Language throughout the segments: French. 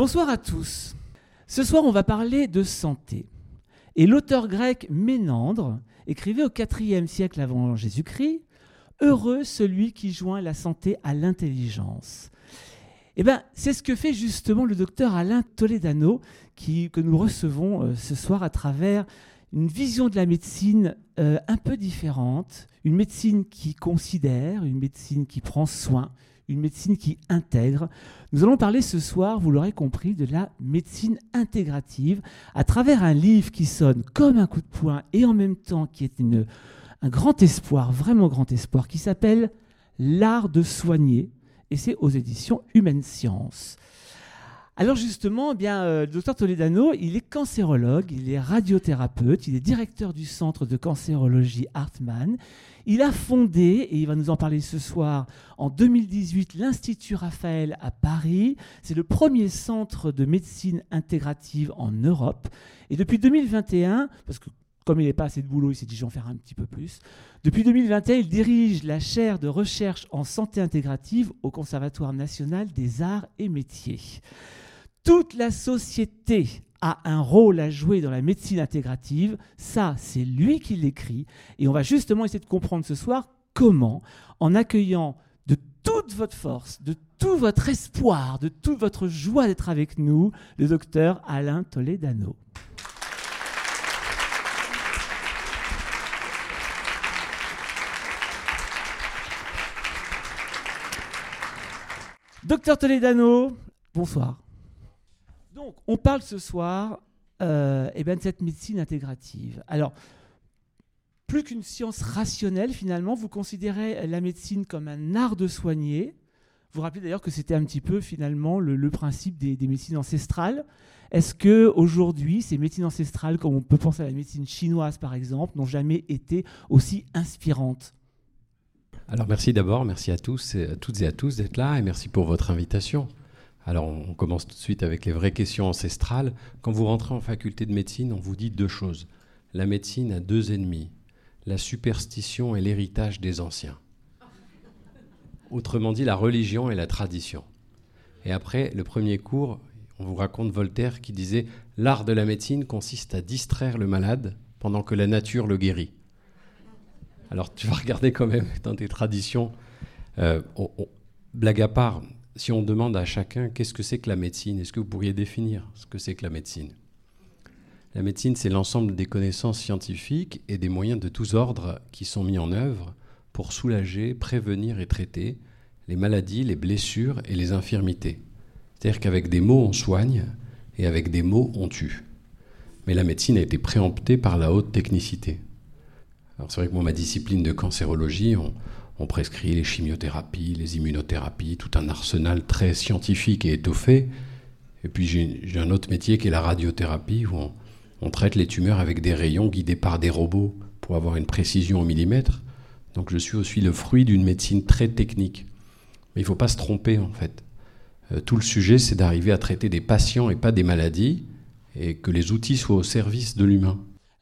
Bonsoir à tous. Ce soir, on va parler de santé. Et l'auteur grec Ménandre écrivait au IVe siècle avant Jésus-Christ Heureux celui qui joint la santé à l'intelligence. Eh bien, c'est ce que fait justement le docteur Alain Toledano, qui, que nous recevons euh, ce soir à travers une vision de la médecine euh, un peu différente, une médecine qui considère, une médecine qui prend soin, une médecine qui intègre. Nous allons parler ce soir, vous l'aurez compris, de la médecine intégrative à travers un livre qui sonne comme un coup de poing et en même temps qui est un grand espoir, vraiment grand espoir, qui s'appelle L'art de soigner et c'est aux éditions Humaine Science. Alors justement, eh bien, euh, le docteur Toledano, il est cancérologue, il est radiothérapeute, il est directeur du centre de cancérologie Hartmann. Il a fondé, et il va nous en parler ce soir, en 2018, l'Institut Raphaël à Paris. C'est le premier centre de médecine intégrative en Europe. Et depuis 2021, parce que comme il n'est pas assez de boulot, il s'est dit j'en faire un petit peu plus. Depuis 2021, il dirige la chaire de recherche en santé intégrative au Conservatoire national des arts et métiers. Toute la société a un rôle à jouer dans la médecine intégrative. Ça, c'est lui qui l'écrit. Et on va justement essayer de comprendre ce soir comment, en accueillant de toute votre force, de tout votre espoir, de toute votre joie d'être avec nous, le docteur Alain Toledano. Docteur Toledano, bonsoir. Donc, on parle ce soir euh, eh ben, de cette médecine intégrative. Alors, plus qu'une science rationnelle, finalement, vous considérez la médecine comme un art de soigner. Vous rappelez d'ailleurs que c'était un petit peu, finalement, le, principe des, médecines ancestrales. Est-ce que aujourd'hui, ces médecines ancestrales, comme on peut penser à la médecine chinoise, par exemple, n'ont jamais été aussi inspirantes? Alors merci d'abord, merci à tous, et à toutes et à tous d'être là et merci pour votre invitation. Alors on commence tout de suite avec les vraies questions ancestrales. Quand vous rentrez en faculté de médecine, on vous dit deux choses. La médecine a deux ennemis, la superstition et l'héritage des anciens. Autrement dit, la religion et la tradition. Et après, le premier cours, on vous raconte Voltaire qui disait L'art de la médecine consiste à distraire le malade pendant que la nature le guérit. Alors tu vas regarder quand même dans tes traditions. Euh, blague à part, si on demande à chacun qu'est-ce que c'est que la médecine, est-ce que vous pourriez définir ce que c'est que la médecine? La médecine, c'est l'ensemble des connaissances scientifiques et des moyens de tous ordres qui sont mis en œuvre pour soulager, prévenir et traiter les maladies, les blessures et les infirmités. C'est-à-dire qu'avec des mots, on soigne et avec des mots, on tue. Mais la médecine a été préemptée par la haute technicité. Alors c'est vrai que moi, ma discipline de cancérologie, on, on prescrit les chimiothérapies, les immunothérapies, tout un arsenal très scientifique et étoffé. Et puis j'ai un autre métier qui est la radiothérapie, où on, traite les tumeurs avec des rayons guidés par des robots pour avoir une précision au millimètre. Donc je suis aussi le fruit d'une médecine très technique. Mais il ne faut pas se tromper en fait. Euh, tout le sujet, c'est d'arriver à traiter des patients et pas des maladies, et que les outils soient au service de l'humain.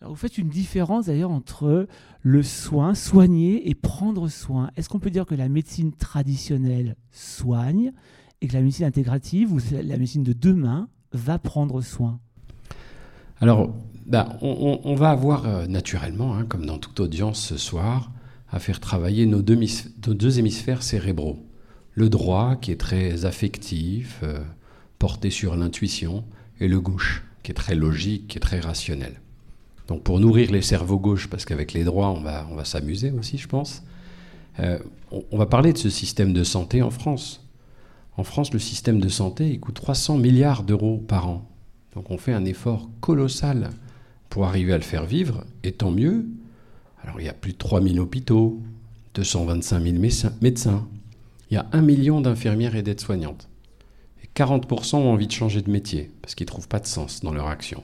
Vous faites une différence d'ailleurs entre le soin, soigner et prendre soin. Est-ce qu'on peut dire que la médecine traditionnelle soigne et que la médecine intégrative ou la médecine de demain va prendre soin? Alors, bah, on, va avoir euh, naturellement, hein, comme dans toute audience ce soir, à faire travailler nos deux, deux, hémisphères cérébraux. Le droit, qui est très affectif, euh, porté sur l'intuition, et le gauche, qui est très logique, qui est très rationnel. Donc pour nourrir les cerveaux gauches, parce qu'avec les droits, on va, on va s'amuser aussi, je pense, euh, on, va parler de ce système de santé en France. En France, le système de santé, il coûte 300 milliards d'euros par an. Donc on fait un effort colossal pour arriver à le faire vivre, et tant mieux. Alors il y a plus de 3000 hôpitaux, 225 000 médecins, il y a un million d'infirmières et d'aides-soignantes. Et 40% ont envie de changer de métier, parce qu'ils ne trouvent pas de sens dans leur action.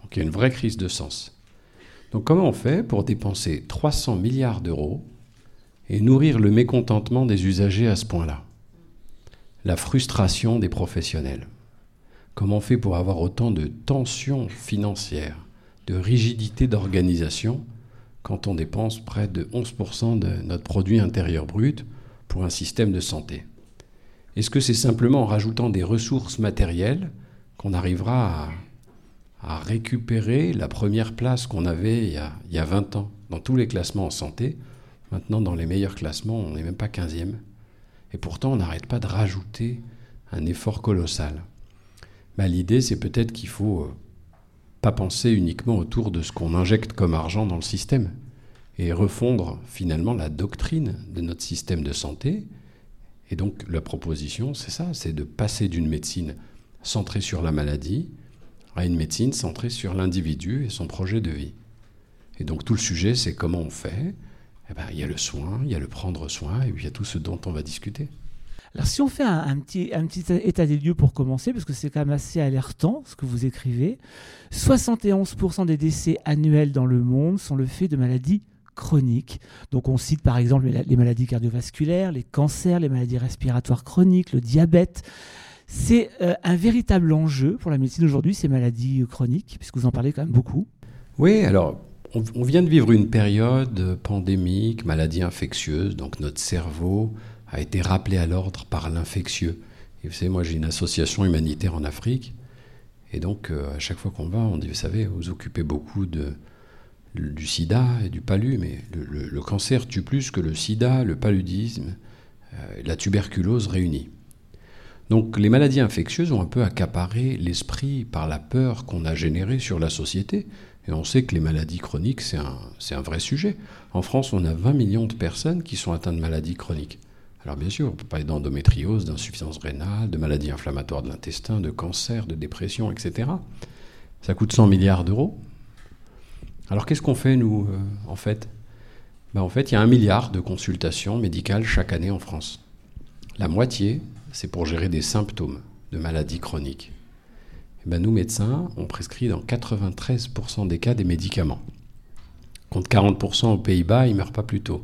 Donc il y a une vraie crise de sens. Donc comment on fait pour dépenser 300 milliards d'euros et nourrir le mécontentement des usagers à ce point-là? La frustration des professionnels. Comment on fait pour avoir autant de tensions financières, de rigidité d'organisation quand on dépense près de 11% de notre produit intérieur brut pour un système de santé? Est-ce que c'est simplement en rajoutant des ressources matérielles qu'on arrivera à, récupérer la première place qu'on avait il y, a, il y, a, 20 ans dans tous les classements en santé. Maintenant, dans les meilleurs classements, on n'est même pas 15e. Et pourtant, on n'arrête pas de rajouter un effort colossal. Bah, L'idée, c'est peut-être qu'il faut euh, pas penser uniquement autour de ce qu'on injecte comme argent dans le système et refondre finalement la doctrine de notre système de santé. Et donc la proposition, c'est ça, c'est de passer d'une médecine centrée sur la maladie à une médecine centrée sur l'individu et son projet de vie. Et donc tout le sujet, c'est comment on fait. Eh ben, il y a le soin, il y a le prendre soin, et puis il y a tout ce dont on va discuter. Alors si on fait un, petit, un petit état des lieux pour commencer, parce que c'est quand même assez alertant ce que vous écrivez, 71% des décès annuels dans le monde sont le fait de maladies chroniques. Donc on cite par exemple les maladies cardiovasculaires, les cancers, les maladies respiratoires chroniques, le diabète. C'est euh, un véritable enjeu pour la médecine aujourd'hui, ces maladies chroniques, puisque vous en parlez quand même beaucoup. Oui, alors on, vient de vivre une période pandémique, maladie infectieuse, donc notre cerveau a été rappelé à l'ordre par l'infectieux. Et vous savez, moi j'ai une association humanitaire en Afrique, et donc euh, à chaque fois qu'on va, on dit, vous savez, vous occupez beaucoup de, du sida et du palu, mais le, cancer tue plus que le sida, le paludisme, euh, la tuberculose réunis. Donc les maladies infectieuses ont un peu accaparé l'esprit par la peur qu'on a générée sur la société. Et on sait que les maladies chroniques, c'est un, vrai sujet. En France, on a 20 millions de personnes qui sont atteintes de maladies chroniques. Alors bien sûr, on peut parler d'endométriose, d'insuffisance rénale, de maladies inflammatoires de l'intestin, de cancer, de dépression, etc. Ça coûte 100 milliards d'euros. Alors qu'est-ce qu'on fait, nous, euh, en fait? Ben, En fait, il y a un milliard de consultations médicales chaque année en France. La moitié, c'est pour gérer des symptômes de maladies chroniques. Et ben, nous, médecins, on prescrit dans 93% des cas des médicaments. Contre 40% aux Pays-Bas, ils ne meurent pas plus tôt.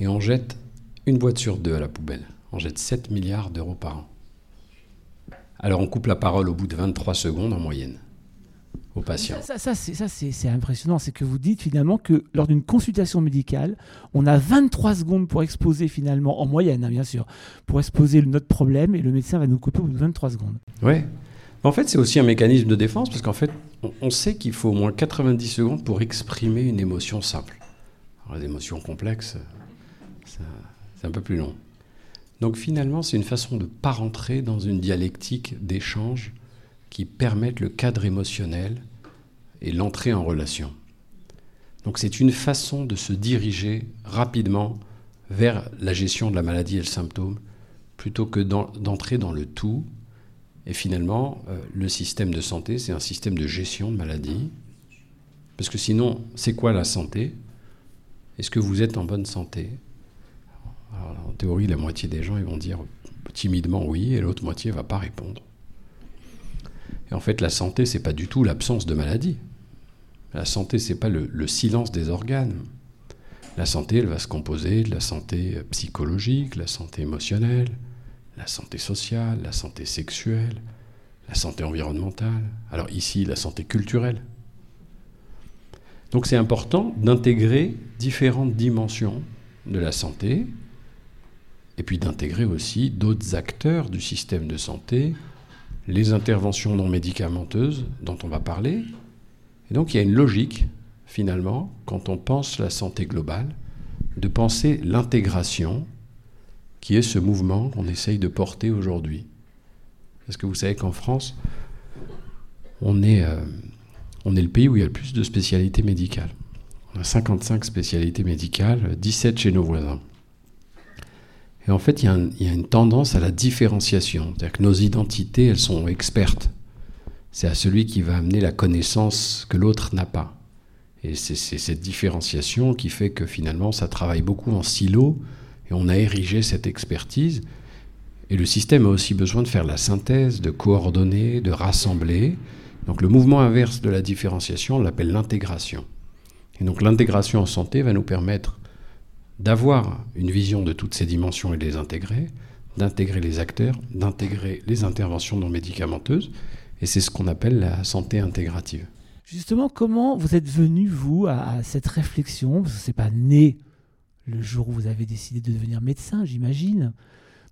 Et on jette une boîte sur deux à la poubelle. On jette 7 milliards d'euros par an. Alors on coupe la parole au bout de 23 secondes en moyenne aux patients. Ça, ça, c'est impressionnant. C'est que vous dites finalement que lors d'une consultation médicale, on a 23 secondes pour exposer finalement, en moyenne hein, bien sûr, pour exposer notre problème et le médecin va nous couper au bout de 23 secondes. Oui. En fait, c'est aussi un mécanisme de défense parce qu'en fait, on, sait qu'il faut au moins 90 secondes pour exprimer une émotion simple. Alors, les émotions complexes, c'est un peu plus long. Donc finalement, c'est une façon de ne pas rentrer dans une dialectique d'échange qui permettent le cadre émotionnel et l'entrée en relation. Donc c'est une façon de se diriger rapidement vers la gestion de la maladie et le symptôme, plutôt que d'entrer dans le tout. Et finalement, euh, le système de santé, c'est un système de gestion de maladie. Parce que sinon, c'est quoi la santé? Est-ce que vous êtes en bonne santé? En théorie, la moitié des gens ils vont dire timidement oui, et l'autre moitié ne va pas répondre. Et en fait, la santé, c'est pas du tout l'absence de maladie. La santé, c'est pas le, silence des organes. La santé, elle va se composer de la santé psychologique, la santé émotionnelle, la santé sociale, la santé sexuelle, la santé environnementale. Alors ici, la santé culturelle. Donc c'est important d'intégrer différentes dimensions de la santé et puis d'intégrer aussi d'autres acteurs du système de santé les interventions non médicamenteuses dont on va parler. Et donc il y a une logique, finalement, quand on pense la santé globale, de penser l'intégration, qui est ce mouvement qu'on essaye de porter aujourd'hui. Parce que vous savez qu'en France, on est, euh, on est le pays où il y a le plus de spécialités médicales? On a 55 spécialités médicales, 17 chez nos voisins. Et en fait, il y, a une tendance à la différenciation. C'est-à-dire que nos identités, elles sont expertes. C'est à celui qui va amener la connaissance que l'autre n'a pas. Et c'est cette différenciation qui fait que finalement, ça travaille beaucoup en silo et on a érigé cette expertise. Et le système a aussi besoin de faire la synthèse, de coordonner, de rassembler. Donc le mouvement inverse de la différenciation, on l'appelle l'intégration. Et donc l'intégration en santé va nous permettre d'avoir une vision de toutes ces dimensions et de les intégrer, d'intégrer les acteurs, d'intégrer les interventions non médicamenteuses, et c'est ce qu'on appelle la santé intégrative. Justement, comment vous êtes venu, vous, à, cette réflexion? Parce que ce n'est pas né le jour où vous avez décidé de devenir médecin, j'imagine.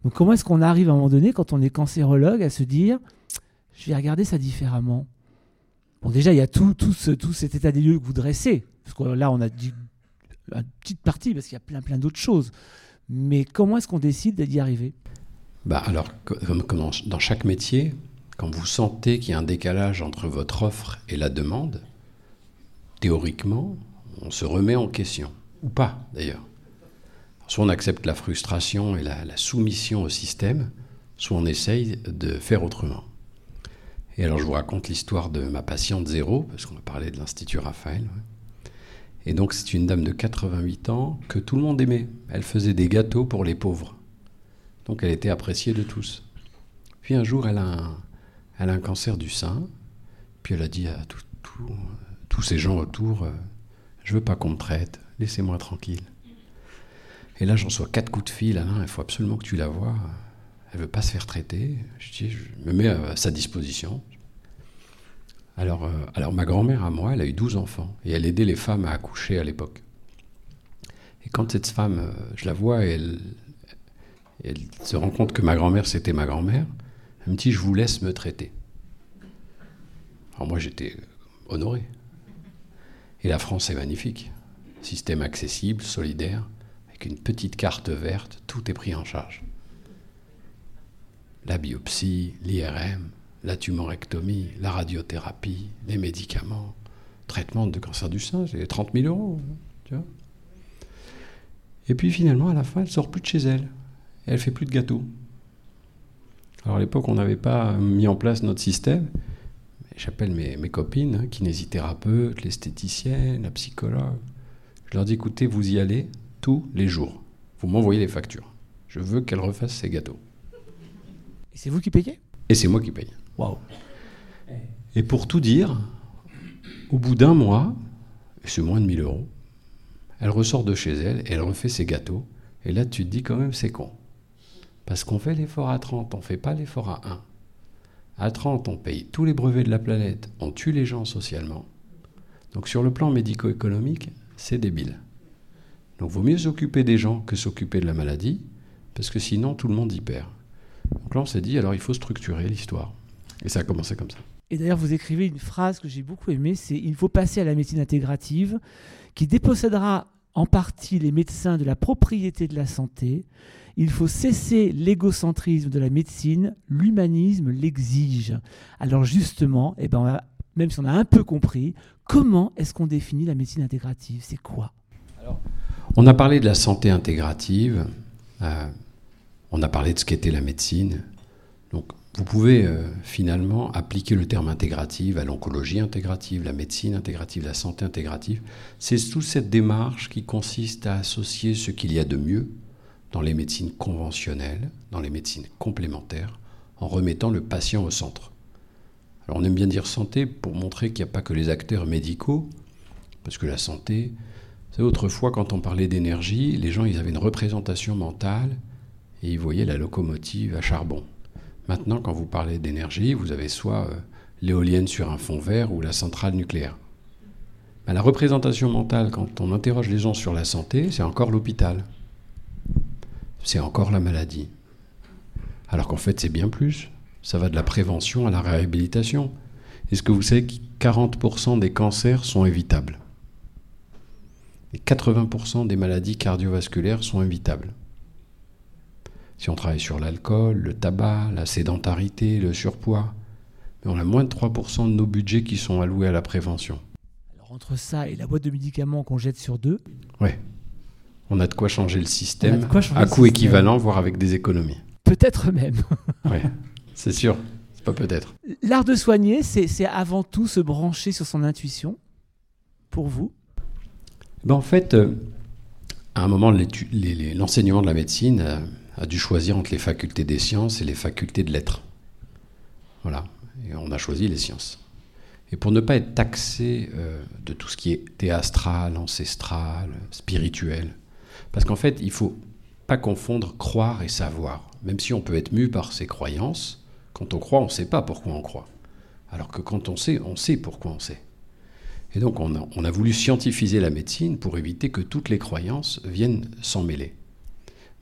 Donc comment est-ce qu'on arrive à un moment donné, quand on est cancérologue, à se dire, je vais regarder ça différemment? Bon, déjà, il y a tout, tout, tout cet état des lieux que vous dressez. Parce que là, on a dit une petite partie, parce qu'il y a plein, plein d'autres choses. Mais comment est-ce qu'on décide d'y arriver? Bah alors, comme, dans chaque métier, quand vous sentez qu'il y a un décalage entre votre offre et la demande, théoriquement, on se remet en question. Ou pas, d'ailleurs. Soit on accepte la frustration et la, soumission au système, soit on essaye de faire autrement. Et alors je vous raconte l'histoire de ma patiente zéro, parce qu'on a parlé de l'Institut Raphaël. Et donc c'est une dame de 88 ans que tout le monde aimait. Elle faisait des gâteaux pour les pauvres. Donc elle était appréciée de tous. Puis un jour, elle a un, elle a un cancer du sein. Puis elle a dit à tous ces gens autour, euh, je veux pas qu'on me traite, laissez-moi tranquille. Et là, j'en reçois quatre coups de fil, Alain, il faut absolument que tu la vois. Elle veut pas se faire traiter. Je dis, je me mets à sa disposition. Alors, euh, alors ma grand-mère à moi, elle a eu 12 enfants et elle aidait les femmes à accoucher à l'époque. Et quand cette femme, euh, je la vois, elle, elle se rend compte que ma grand-mère, c'était ma grand-mère, elle me dit, je vous laisse me traiter. Alors moi, j'étais honoré. Et la France est magnifique. Système accessible, solidaire, avec une petite carte verte, tout est pris en charge. La biopsie, l'IRM, la tumorectomie, la radiothérapie, les médicaments, traitement de cancer du sein, c'est 30 000 euros. et puis finalement, à la fin, elle sort plus de chez elle. Elle fait plus de gâteaux. Alors à l'époque, on n'avait pas mis en place notre système. J'appelle mes, mes, copines, hein, kinésithérapeutes, l'esthéticienne, la psychologue. Je leur dis écoutez, vous y allez tous les jours. Vous m'envoyez les factures. Je veux qu'elle refasse ses gâteaux. Et c'est vous qui payez? Et c'est moi qui paye. Et pour tout dire, au bout d'un mois, c'est moins de 1000 euros, elle ressort de chez elle elle refait ses gâteaux. Et là, tu te dis quand même, c'est con. Parce qu'on fait l'effort à 30, on ne fait pas l'effort à 1. À 30, on paye tous les brevets de la planète, on tue les gens socialement. Donc sur le plan médico-économique, c'est débile. Donc vaut mieux s'occuper des gens que s'occuper de la maladie, parce que sinon tout le monde y perd. Donc là on s'est dit, alors il faut structurer l'histoire. Et ça a commencé comme ça. Et d'ailleurs vous écrivez une phrase que j'ai beaucoup aimée, c'est il faut passer à la médecine intégrative, qui dépossédera en partie les médecins de la propriété de la santé. Il faut cesser l'égocentrisme de la médecine, l'humanisme l'exige. Alors justement, eh ben même si on a un peu compris, comment est-ce qu'on définit la médecine intégrative? C'est quoi? On a parlé de la santé intégrative, euh, on a parlé de ce qu'était la médecine. Vous pouvez euh, finalement appliquer le terme intégrative à l'oncologie intégrative, la médecine intégrative, la santé intégrative. C'est toute cette démarche qui consiste à associer ce qu'il y a de mieux dans les médecines conventionnelles, dans les médecines complémentaires, en remettant le patient au centre. Alors on aime bien dire santé pour montrer qu'il n'y a pas que les acteurs médicaux, parce que la santé, c'est autrefois quand on parlait d'énergie, les gens ils avaient une représentation mentale et ils voyaient la locomotive à charbon. Maintenant, quand vous parlez d'énergie, vous avez soit euh, l'éolienne sur un fond vert ou la centrale nucléaire. la représentation mentale, quand on interroge les gens sur la santé, c'est encore l'hôpital. C'est encore la maladie. Alors qu'en fait, c'est bien plus. Ça va de la prévention à la réhabilitation. Est-ce que vous savez que 40% des cancers sont évitables? Et 80% des maladies cardiovasculaires sont évitables si on travaille sur l'alcool, le tabac, la sédentarité, le surpoids. Mais on a moins de 3% de nos budgets qui sont alloués à la prévention. Alors entre ça et la boîte de médicaments qu'on jette sur deux. Ouais. On a de quoi changer le système à coût équivalent, voire avec des économies. Peut-être même. ouais, c'est sûr. C'est pas peut-être. L'art de soigner, c'est avant tout se brancher sur son intuition. Pour vous? Ben En fait, euh, à un moment, l'enseignement de la médecine, euh, a dû choisir entre les facultés des sciences et les facultés de lettres. Voilà. Et on a choisi les sciences. Et pour ne pas être taxé euh, de tout ce qui est astral, ancestral, spirituel, parce qu'en fait, il ne faut pas confondre croire et savoir. Même si on peut être mu par ses croyances, quand on croit, on ne sait pas pourquoi on croit. Alors que quand on sait, on sait pourquoi on sait. Et donc on a voulu scientifiser la médecine pour éviter que toutes les croyances viennent s'en mêler.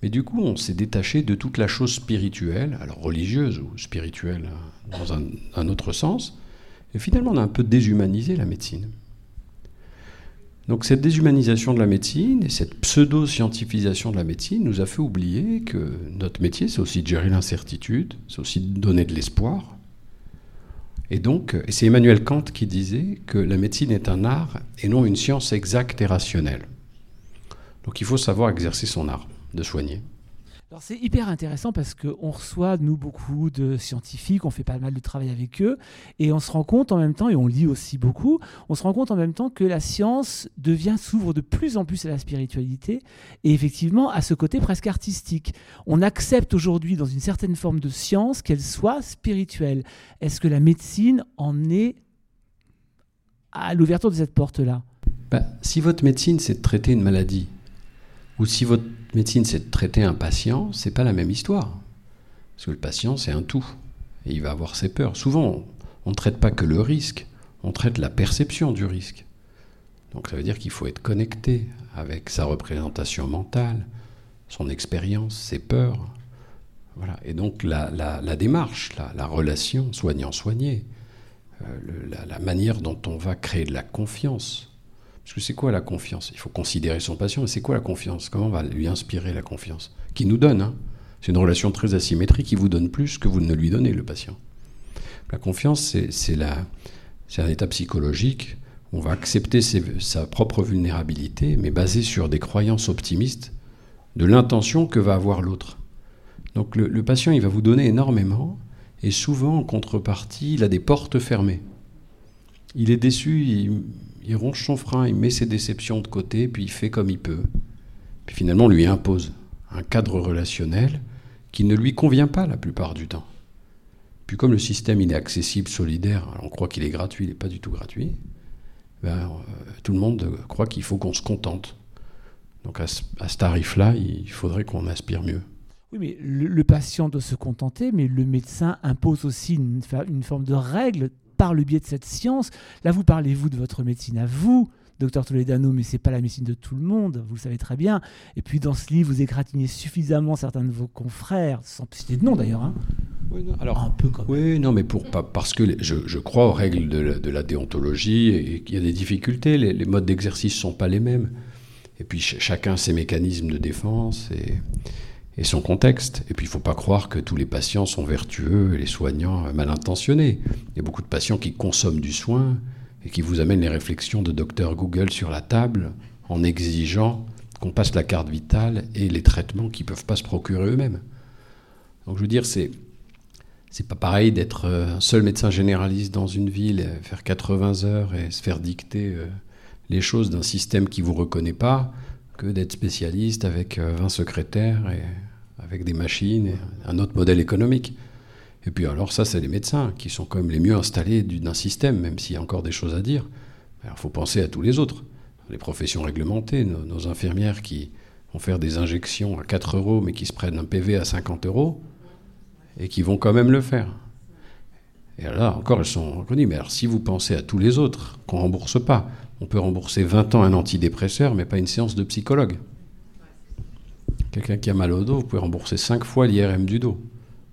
Mais du coup, on s'est détaché de toute la chose spirituelle, alors religieuse ou spirituelle dans un, autre sens, et finalement on a un peu déshumanisé la médecine. Donc cette déshumanisation de la médecine et cette pseudo-scientifisation de la médecine nous a fait oublier que notre métier, c'est aussi de gérer l'incertitude, c'est aussi de donner de l'espoir. Et donc, c'est Emmanuel Kant qui disait que la médecine est un art et non une science exacte et rationnelle. Donc il faut savoir exercer son art de soigner. Alors c'est hyper intéressant parce qu'on reçoit, nous, beaucoup de scientifiques, on fait pas mal de travail avec eux, et on se rend compte en même temps, et on lit aussi beaucoup, on se rend compte en même temps que la science devient, s'ouvre de plus en plus à la spiritualité, et effectivement à ce côté presque artistique. On accepte aujourd'hui dans une certaine forme de science qu'elle soit spirituelle. Est-ce que la médecine en est à l'ouverture de cette porte-là? Bah, Si votre médecine, c'est de traiter une maladie, ou si votre médecine, c'est de traiter un patient, c'est pas la même histoire. Parce que le patient, c'est un tout. Et il va avoir ses peurs. Souvent, on ne traite pas que le risque, on traite la perception du risque. Donc ça veut dire qu'il faut être connecté avec sa représentation mentale, son expérience, ses peurs. Voilà. Et donc la, démarche, la, relation soignant-soigné, euh, la manière dont on va créer de la confiance, parce que c'est quoi la confiance? Il faut considérer son patient. Et c'est quoi la confiance? Comment on va lui inspirer la confiance? Qui nous donne. Hein? C'est une relation très asymétrique qui vous donne plus que vous ne lui donnez, le patient. La confiance, c'est un état psychologique on va accepter sa propre vulnérabilité, mais basé sur des croyances optimistes de l'intention que va avoir l'autre. Donc le, patient, il va vous donner énormément, et souvent, en contrepartie, il a des portes fermées. Il est déçu, il ronge son frein, il met ses déceptions de côté, puis il fait comme il peut. Puis finalement, on lui impose un cadre relationnel qui ne lui convient pas la plupart du temps. Puis comme le système il est accessible, solidaire, on croit qu'il est gratuit, il n'est pas du tout gratuit, ben, euh, tout le monde croit qu'il faut qu'on se contente. Donc à ce, tarif-là, il faudrait qu'on aspire mieux. Oui, mais le, patient doit se contenter, mais le médecin impose aussi une, une forme de règle par le biais de cette science. Là, vous parlez, vous, de votre médecine à vous, docteur Toledano, mais c'est pas la médecine de tout le monde, vous le savez très bien. Et puis, dans ce livre, vous égratignez suffisamment certains de vos confrères, sans citer de nom d'ailleurs. Hein. Oui, alors, un peu comme Oui, non, mais pour, pas, parce que je, crois aux règles de la, déontologie et qu'il y a des difficultés. Les, les modes d'exercice ne sont pas les mêmes. Et puis, chacun ses mécanismes de défense. Et, et son contexte. Et puis il ne faut pas croire que tous les patients sont vertueux et les soignants mal intentionnés. Il y a beaucoup de patients qui consomment du soin et qui vous amènent les réflexions de docteur Google sur la table en exigeant qu'on passe la carte vitale et les traitements qu'ils ne peuvent pas se procurer eux-mêmes. Donc je veux dire, c'est c'est pas pareil d'être euh, un seul médecin généraliste dans une ville, faire 80 heures et se faire dicter euh, les choses d'un système qui vous reconnaît pas, que d'être spécialiste avec 20 euh, secrétaires et avec des machines, un autre modèle économique. Et puis alors ça, c'est les médecins qui sont quand même les mieux installés d'un système, même s'il y a encore des choses à dire. Il faut penser à tous les autres. Les professions réglementées, nos, infirmières qui vont faire des injections à 4 euros, mais qui se prennent un PV à 50 euros, et qui vont quand même le faire. Et là, encore, elles sont reconnues. Mais alors, si vous pensez à tous les autres qu'on ne rembourse pas, on peut rembourser 20 ans un antidépresseur, mais pas une séance de psychologue. Quelqu'un qui a mal au dos, vous pouvez rembourser 5 fois l'IRM du dos,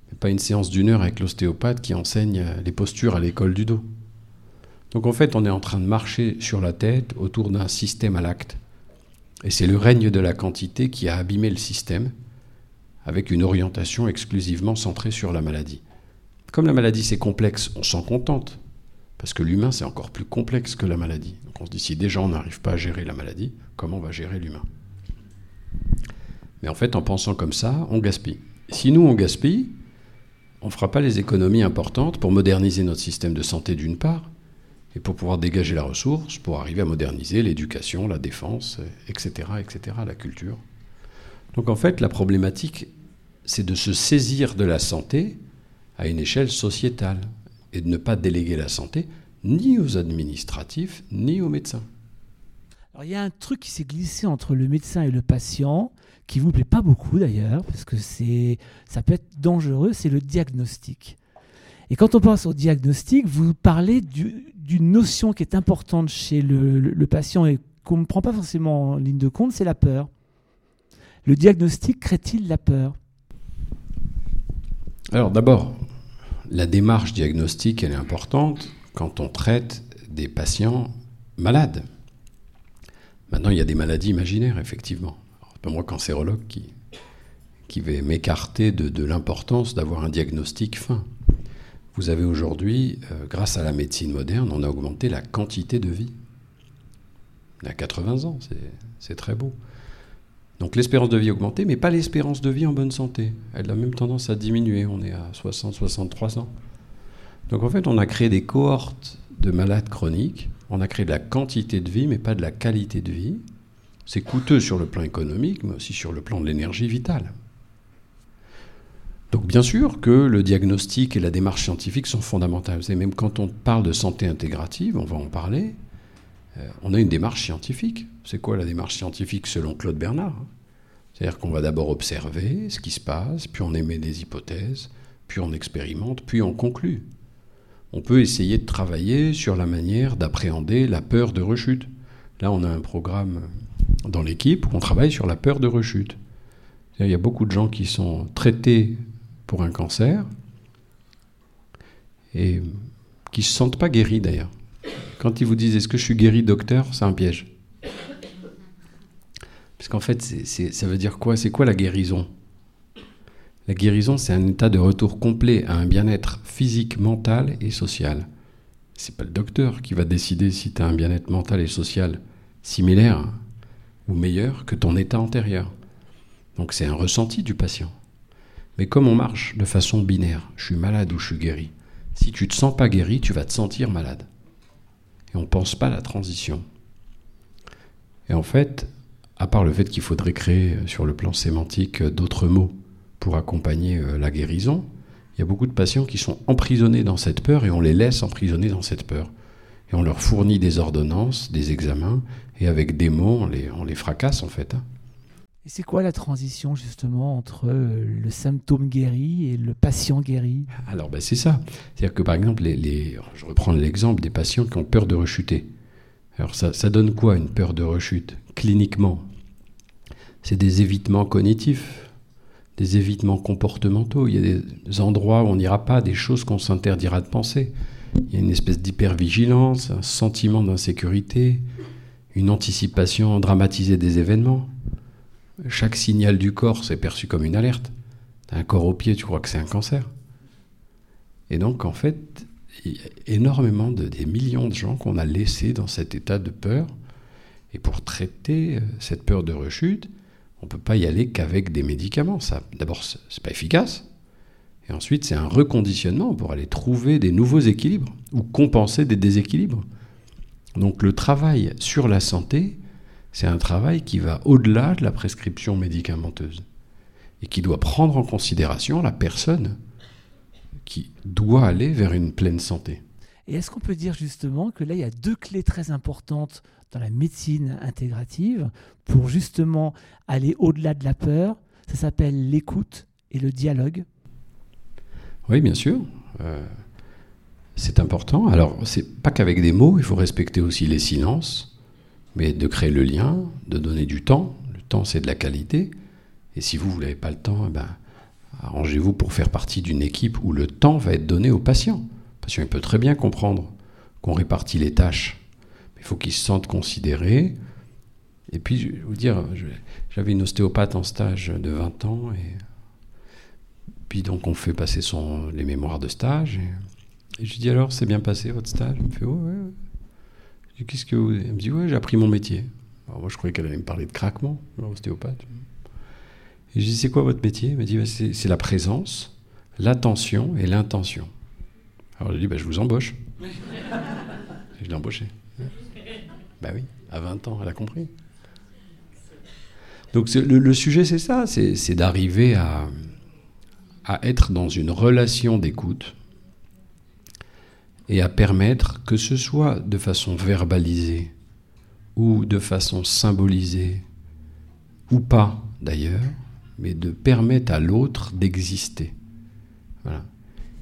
mais pas une séance d'une heure avec l'ostéopathe qui enseigne les postures à l'école du dos. Donc en fait, on est en train de marcher sur la tête autour d'un système à l'acte. Et c'est le règne de la quantité qui a abîmé le système, avec une orientation exclusivement centrée sur la maladie. Comme la maladie c'est complexe, on s'en contente. Parce que l'humain, c'est encore plus complexe que la maladie. On se si déjà on n'arrive pas à gérer la maladie, comment on va gérer l'humain? Mais en fait, en pensant comme ça, on gaspille. Si nous, on gaspille, on ne fera pas les économies importantes pour moderniser notre système de santé d'une part, et pour pouvoir dégager la ressource, pour arriver à moderniser l'éducation, la défense, etc., etc., la culture. Donc en fait, la problématique, c'est de se saisir de la santé à une échelle sociétale et de ne pas déléguer la santé ni aux administratifs ni aux médecins. Alors, il y a un truc qui s'est glissé entre le médecin et le patient qui vous plaît pas beaucoup d'ailleurs parce que c'est ça peut être dangereux, c'est le diagnostic. Et quand on pense au diagnostic, vous parlez d'une notion qui est importante chez le, le patient et qu'on ne prend pas forcément en ligne de compte, c'est la peur. Le diagnostic crée-t-il la peur? Alors d'abord, la démarche diagnostique, elle est importante quand on traite des patients malades. Maintenant, il y a des maladies imaginaires, effectivement. C'est pas moi, cancérologue, qui, qui vais m'écarter de, l'importance d'avoir un diagnostic fin. Vous avez aujourd'hui, euh, grâce à la médecine moderne, on a augmenté la quantité de vie. On a 80 ans, c'est très beau. Donc l'espérance de vie a augmenté, mais pas l'espérance de vie en bonne santé. Elle a même tendance à diminuer, on est à 60, 63 ans. Donc en fait, on a créé des cohortes de malades chroniques, on a créé de la quantité de vie, mais pas de la qualité de vie. C'est coûteux sur le plan économique, mais aussi sur le plan de l'énergie vitale. Donc bien sûr que le diagnostic et la démarche scientifique sont fondamentales. Et même quand on parle de santé intégrative, on va en parler, euh, on a une démarche scientifique. C'est quoi la démarche scientifique selon Claude Bernard C'est-à-dire qu'on va d'abord observer ce qui se passe, puis on émet des hypothèses, puis on expérimente, puis on conclut. On peut essayer de travailler sur la manière d'appréhender la peur de rechute. Là, on a un programme dans l'équipe où on travaille sur la peur de rechute. Il y a beaucoup de gens qui sont traités pour un cancer et qui ne se sentent pas guéris d'ailleurs. Quand ils vous disent est-ce que je suis guéri docteur, c'est un piège. Parce qu'en fait, ça veut dire quoi? C'est quoi la guérison? La guérison, c'est un état de retour complet à un bien-être physique, mental et social. C'est pas le docteur qui va décider si tu as un bien-être mental et social similaire ou meilleur que ton état antérieur. Donc c'est un ressenti du patient. Mais comme on marche de façon binaire, je suis malade ou je suis guéri, si tu te sens pas guéri, tu vas te sentir malade et on ne pense pas à la transition. Et en fait, à part le fait qu'il faudrait créer euh, sur le plan sémantique euh, d'autres mots pour accompagner euh, la guérison, il y a beaucoup de patients qui sont emprisonnés dans cette peur et on les laisse emprisonnés dans cette peur. Et on leur fournit des ordonnances, des examens, et avec des mots, on les, on les fracasse en fait. Hein. Et c'est quoi la transition justement entre le symptôme guéri et le patient guéri? Alors ben, c'est ça. C'est-à-dire que par exemple, les, je reprends l'exemple des patients qui ont peur de rechuter. Alors ça, ça donne quoi une peur de rechute? Cliniquement, c'est des évitements cognitifs, des évitements comportementaux. Il y a des endroits où on n'ira pas, des choses qu'on s'interdira de penser. Il y a une espèce d'hypervigilance, un sentiment d'insécurité, une anticipation dramatisée des événements. Chaque signal du corps, c'est perçu comme une alerte. T'as un corps au pied, tu crois que c'est un cancer. Et donc, en fait, il y a énormément de des millions de gens qu'on a laissés dans cet état de peur. Et pour traiter euh, cette peur de rechute, on ne peut pas y aller qu'avec des médicaments. Ça, d'abord, c'est pas efficace. Et ensuite, c'est un reconditionnement pour aller trouver des nouveaux équilibres ou compenser des déséquilibres. Donc, le travail sur la santé, c'est un travail qui va au-delà de la prescription médicamenteuse et qui doit prendre en considération la personne qui doit aller vers une pleine santé. Et est-ce qu'on peut dire justement que là, il y a deux clés très importantes dans la médecine intégrative pour justement aller au-delà de la peur Ça s'appelle l'écoute et le dialogue. Oui, bien sûr. Euh, c'est important. Alors, c'est pas qu'avec des mots, il faut respecter aussi les silences mais de créer le lien, de donner du temps. Le temps, c'est de la qualité. Et si vous, vous n'avez pas le temps, eh ben, arrangez-vous pour faire partie d'une équipe où le temps va être donné au patient. Le patient peut très bien comprendre qu'on répartit les tâches, il faut qu'il se sente considéré. Et puis, je vais vous dire, j'avais une ostéopathe en stage de 20 ans, et puis donc on fait passer son, les mémoires de stage. Et, je lui dis alors, c'est bien passé votre stage? Il me fait, ouais, ouais qu'est-ce que vous... Elle me dit, ouais, j'ai appris mon métier. moi, je croyais qu'elle allait me parler de craquement, ostéopathe. Et je dis, c'est quoi votre métier? Elle m'a dit, bah, c'est la présence, l'attention et l'intention. Alors, je lui dis, bah, je vous embauche. je l'ai embauché. Bah oui, à 20 ans, elle a compris. Donc, le, sujet, c'est ça, c'est d'arriver à, être dans une relation d'écoute et à permettre que ce soit de façon verbalisée ou de façon symbolisée, ou pas d'ailleurs, mais de permettre à l'autre d'exister.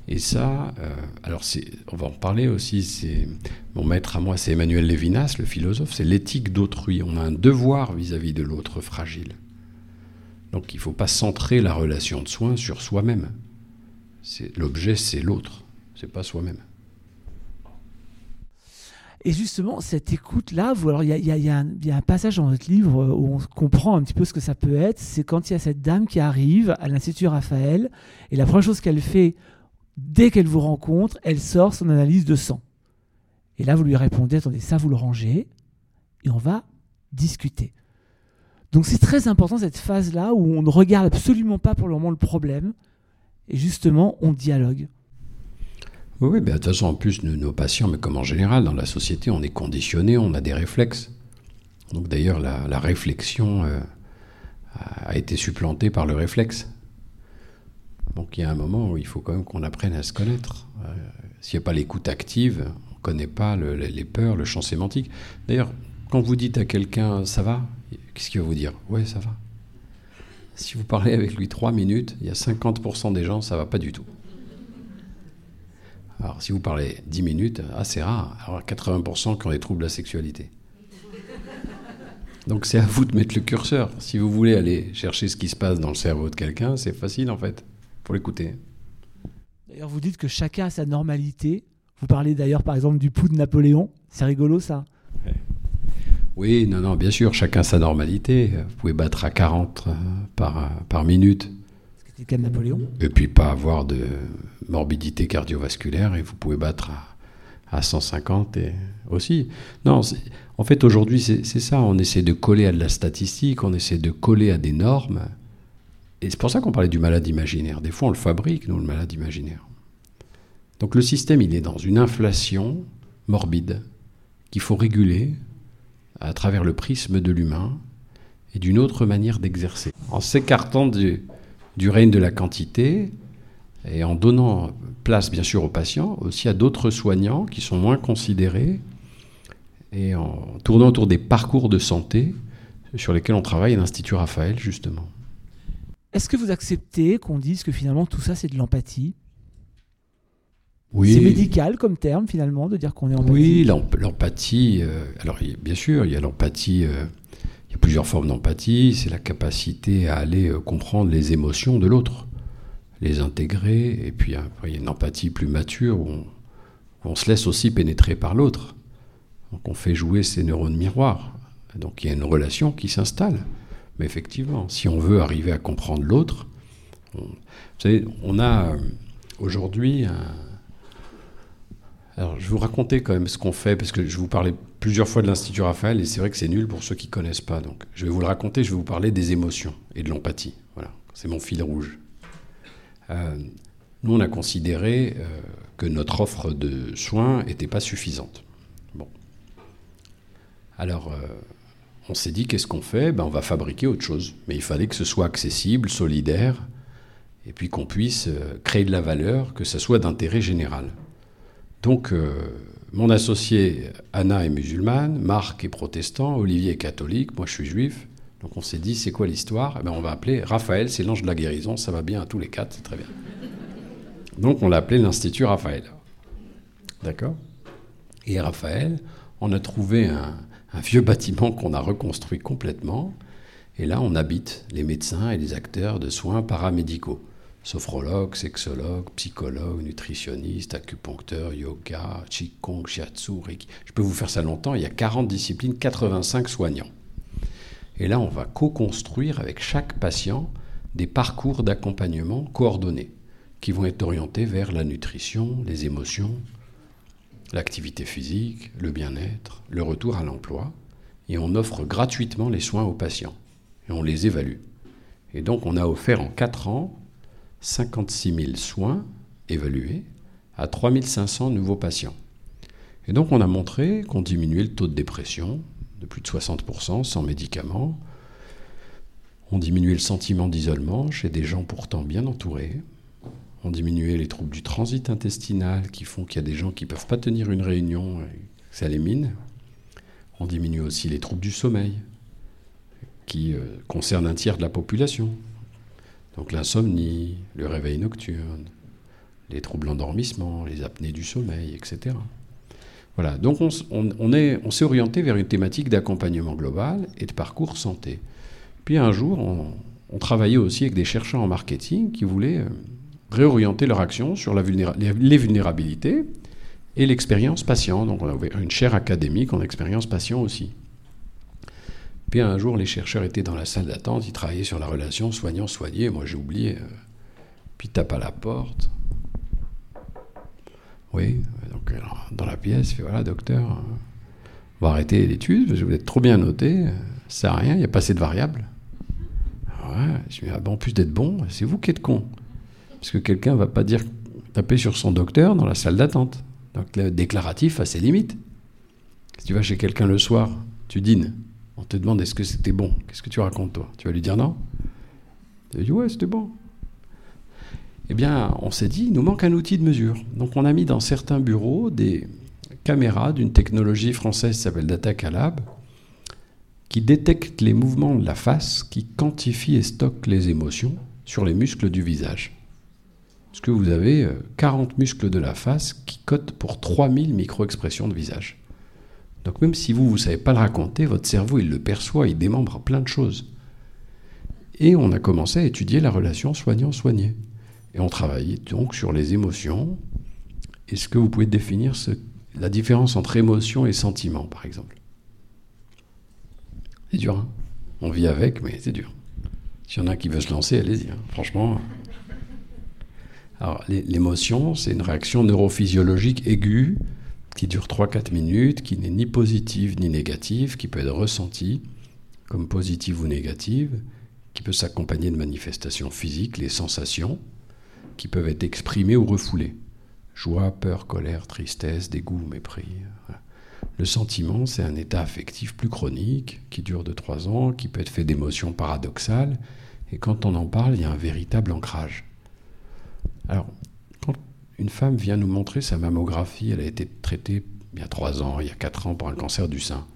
Et ça, euh, alors on va en parler aussi, mon maître à moi, c'est Emmanuel Lévinas, le philosophe, c'est l'éthique d'autrui. On a un devoir vis-à-vis de l'autre fragile. Donc il ne faut pas centrer la relation de soins sur soi-même. L'objet, c'est l'autre, c'est pas soi-même. Et justement, cette écoute-là, il y, y, a un passage dans votre livre où on comprend un petit peu ce que ça peut être. C'est quand il y a cette dame qui arrive à l'Institut Raphaël, et la première chose qu'elle fait dès qu'elle vous rencontre, elle sort son analyse de sang. Et là, vous lui répondez, attendez, ça, vous le rangez, et on va discuter. Donc c'est très important cette phase-là où on ne regarde absolument pas pour le moment le problème, et justement, on dialogue. Oui, oui de toute façon, en plus, nos patients, mais comme en général, dans la société, on est conditionné, on a des réflexes. Donc d'ailleurs, la, réflexion euh, a été supplantée par le réflexe. Donc il y a un moment où il faut quand même qu'on apprenne à se connaître. Euh, s'il n'y a pas l'écoute active, on ne connaît pas les peurs, le champ sémantique. D'ailleurs, quand vous dites à quelqu'un ça va, qu'est-ce qu'il va vous dire? Ouais, ça va. Si vous parlez avec lui trois minutes, il y a 50% des gens, ça va pas du tout. Alors, si vous parlez 10 minutes, ah, c'est rare. Alors, 80% qui ont des troubles de la sexualité. Donc, c'est à vous de mettre le curseur. Si vous voulez aller chercher ce qui se passe dans le cerveau de quelqu'un, c'est facile en fait. Faut l'écouter. D'ailleurs, vous dites que chacun a sa normalité. Vous parlez d'ailleurs, par exemple, du pouls de Napoléon. C'est rigolo, ça. Oui, non, non, bien sûr, chacun sa normalité. Vous pouvez battre à 40 euh, par, euh, par minute. C'était le cas de Napoléon? Et puis pas avoir de morbidité cardiovasculaire et vous pouvez battre à, 150 et aussi. Non, en fait aujourd'hui c'est ça, on essaie de coller à de la statistique, on essaie de coller à des normes. Et c'est pour ça qu'on parlait du malade imaginaire. Des fois on le fabrique, nous, le malade imaginaire. Donc le système, il est dans une inflation morbide qu'il faut réguler à travers le prisme de l'humain et d'une autre manière d'exercer. En s'écartant du, du règne de la quantité et en donnant place bien sûr aux patients, aussi à d'autres soignants qui sont moins considérés, et en tournant autour des parcours de santé sur lesquels on travaille à l'Institut Raphaël justement. Est-ce que vous acceptez qu'on dise que finalement tout ça c'est de l'empathie? Oui. C'est médical comme terme finalement de dire qu'on est empathie. Oui, l'empathie. Euh, alors bien sûr, il y a l'empathie. Euh, il y a plusieurs formes d'empathie. C'est la capacité à aller euh, comprendre les émotions de l'autre les intégrer. Et puis après, il y a une empathie plus mature où on, se laisse aussi pénétrer par l'autre. Donc on fait jouer ses neurones miroirs. Donc il y a une relation qui s'installe. Effectivement, si on veut arriver à comprendre l'autre, vous savez, on a euh, aujourd'hui. Alors, je vais vous raconter quand même ce qu'on fait, parce que je vous parlais plusieurs fois de l'Institut Raphaël, et c'est vrai que c'est nul pour ceux qui ne connaissent pas. Donc, je vais vous le raconter, je vais vous parler des émotions et de l'empathie. Voilà, c'est mon fil rouge. Euh, nous, on a considéré euh, que notre offre de soins n'était pas suffisante. Bon. Alors, on s'est dit, qu'est-ce qu'on fait? Ben, On va fabriquer autre chose. Mais il fallait que ce soit accessible, solidaire, et puis qu'on puisse créer de la valeur, que ce soit d'intérêt général. Donc, mon associé Anna est musulmane, Marc est protestant, Olivier est catholique, moi je suis juif. Donc on s'est dit, c'est quoi l'histoire? Eh ben, On va appeler Raphaël, c'est l'ange de la guérison, ça va bien à tous les quatre, c'est très bien. Donc on l'a appelé l'Institut Raphaël. D'accord? Et Raphaël, on a trouvé un, vieux bâtiment qu'on a reconstruit complètement. Et là, on habite les médecins et les acteurs de soins paramédicaux. Sophrologues, sexologues, psychologues, nutritionnistes, acupuncteurs, yoga, qigong, shiatsu. Je peux vous faire ça longtemps, il y a 40 disciplines, 85 soignants. Et là, on va co-construire avec chaque patient des parcours d'accompagnement coordonnés qui vont être orientés vers la nutrition, les émotions, l'activité physique, le bien-être, le retour à l'emploi. Et on offre gratuitement les soins aux patients. Et on les évalue. Et donc, on a offert en 4 ans 56 000 soins évalués à 3500 nouveaux patients. Et donc, on a montré qu'on diminuait le taux de dépression, de plus de 60% sans médicaments. On diminuait le sentiment d'isolement chez des gens pourtant bien entourés. On diminuait les troubles du transit intestinal qui font qu'il y a des gens qui ne peuvent pas tenir une réunion et ça les mine. On diminue aussi les troubles du sommeil qui euh, concernent un tiers de la population. Donc l'insomnie, le réveil nocturne, les troubles d'endormissement, les apnées du sommeil, etc. Voilà, donc on, on s'est orienté vers une thématique d'accompagnement global et de parcours santé. Puis un jour, on travaillait aussi avec des chercheurs en marketing qui voulaient euh, réorienter leur action sur les vulnérabilités et l'expérience patient. Donc on avait une chaire académique en expérience patient aussi. Puis un jour, les chercheurs étaient dans la salle d'attente, ils travaillaient sur la relation soignant-soigné. Moi, j'ai oublié. Euh, puis tape à la porte. Oui, donc dans la pièce, fait voilà, docteur, euh, on va arrêter l'étude, parce que vous êtes trop bien noté, ça sert rien, il n'y a pas assez de variables. Ouais, je me dis, ah, en plus d'être bon, c'est vous qui êtes con. Parce que quelqu'un va pas dire taper sur son docteur dans la salle d'attente. Donc le déclaratif a ses limites. Si tu vas chez quelqu'un le soir, tu dînes, on te demande est-ce que c'était bon, qu'est-ce que tu racontes toi? Tu vas lui dire non Tu vas dire ouais, c'était bon. Eh bien, on s'est dit, il nous manque un outil de mesure. Donc on a mis dans certains bureaux des caméras d'une technologie française qui s'appelle DataCalab, qui détecte les mouvements de la face, qui quantifie et stocke les émotions sur les muscles du visage. Parce que vous avez 40 euh, muscles de la face qui cotent pour 3000 micro-expressions de visage. Donc même si vous ne savez pas le raconter, votre cerveau, il le perçoit, il démembre plein de choses. Et on a commencé à étudier la relation soignant-soigné. Et on travaillait donc sur les émotions. Est-ce que vous pouvez définir la différence entre émotion et sentiment, par exemple? C'est dur, hein? On vit avec, mais c'est dur. S'il y en a qui veut se lancer, allez-y. Hein. Franchement, l'émotion, c'est une réaction neurophysiologique aiguë qui dure 3-4 minutes, qui n'est ni positive ni négative, qui peut être ressentie comme positive ou négative, qui peut s'accompagner de manifestations physiques, les sensations, qui peuvent être exprimées ou refoulées. Joie, peur, colère, tristesse, dégoût, mépris. Le sentiment, c'est un état affectif plus chronique, qui dure de 3 ans, qui peut être fait d'émotions paradoxales, et quand on en parle, il y a un véritable ancrage. Alors, quand une femme vient nous montrer sa mammographie, elle a été traitée il y a trois ans, il y a quatre ans pour un cancer du sein.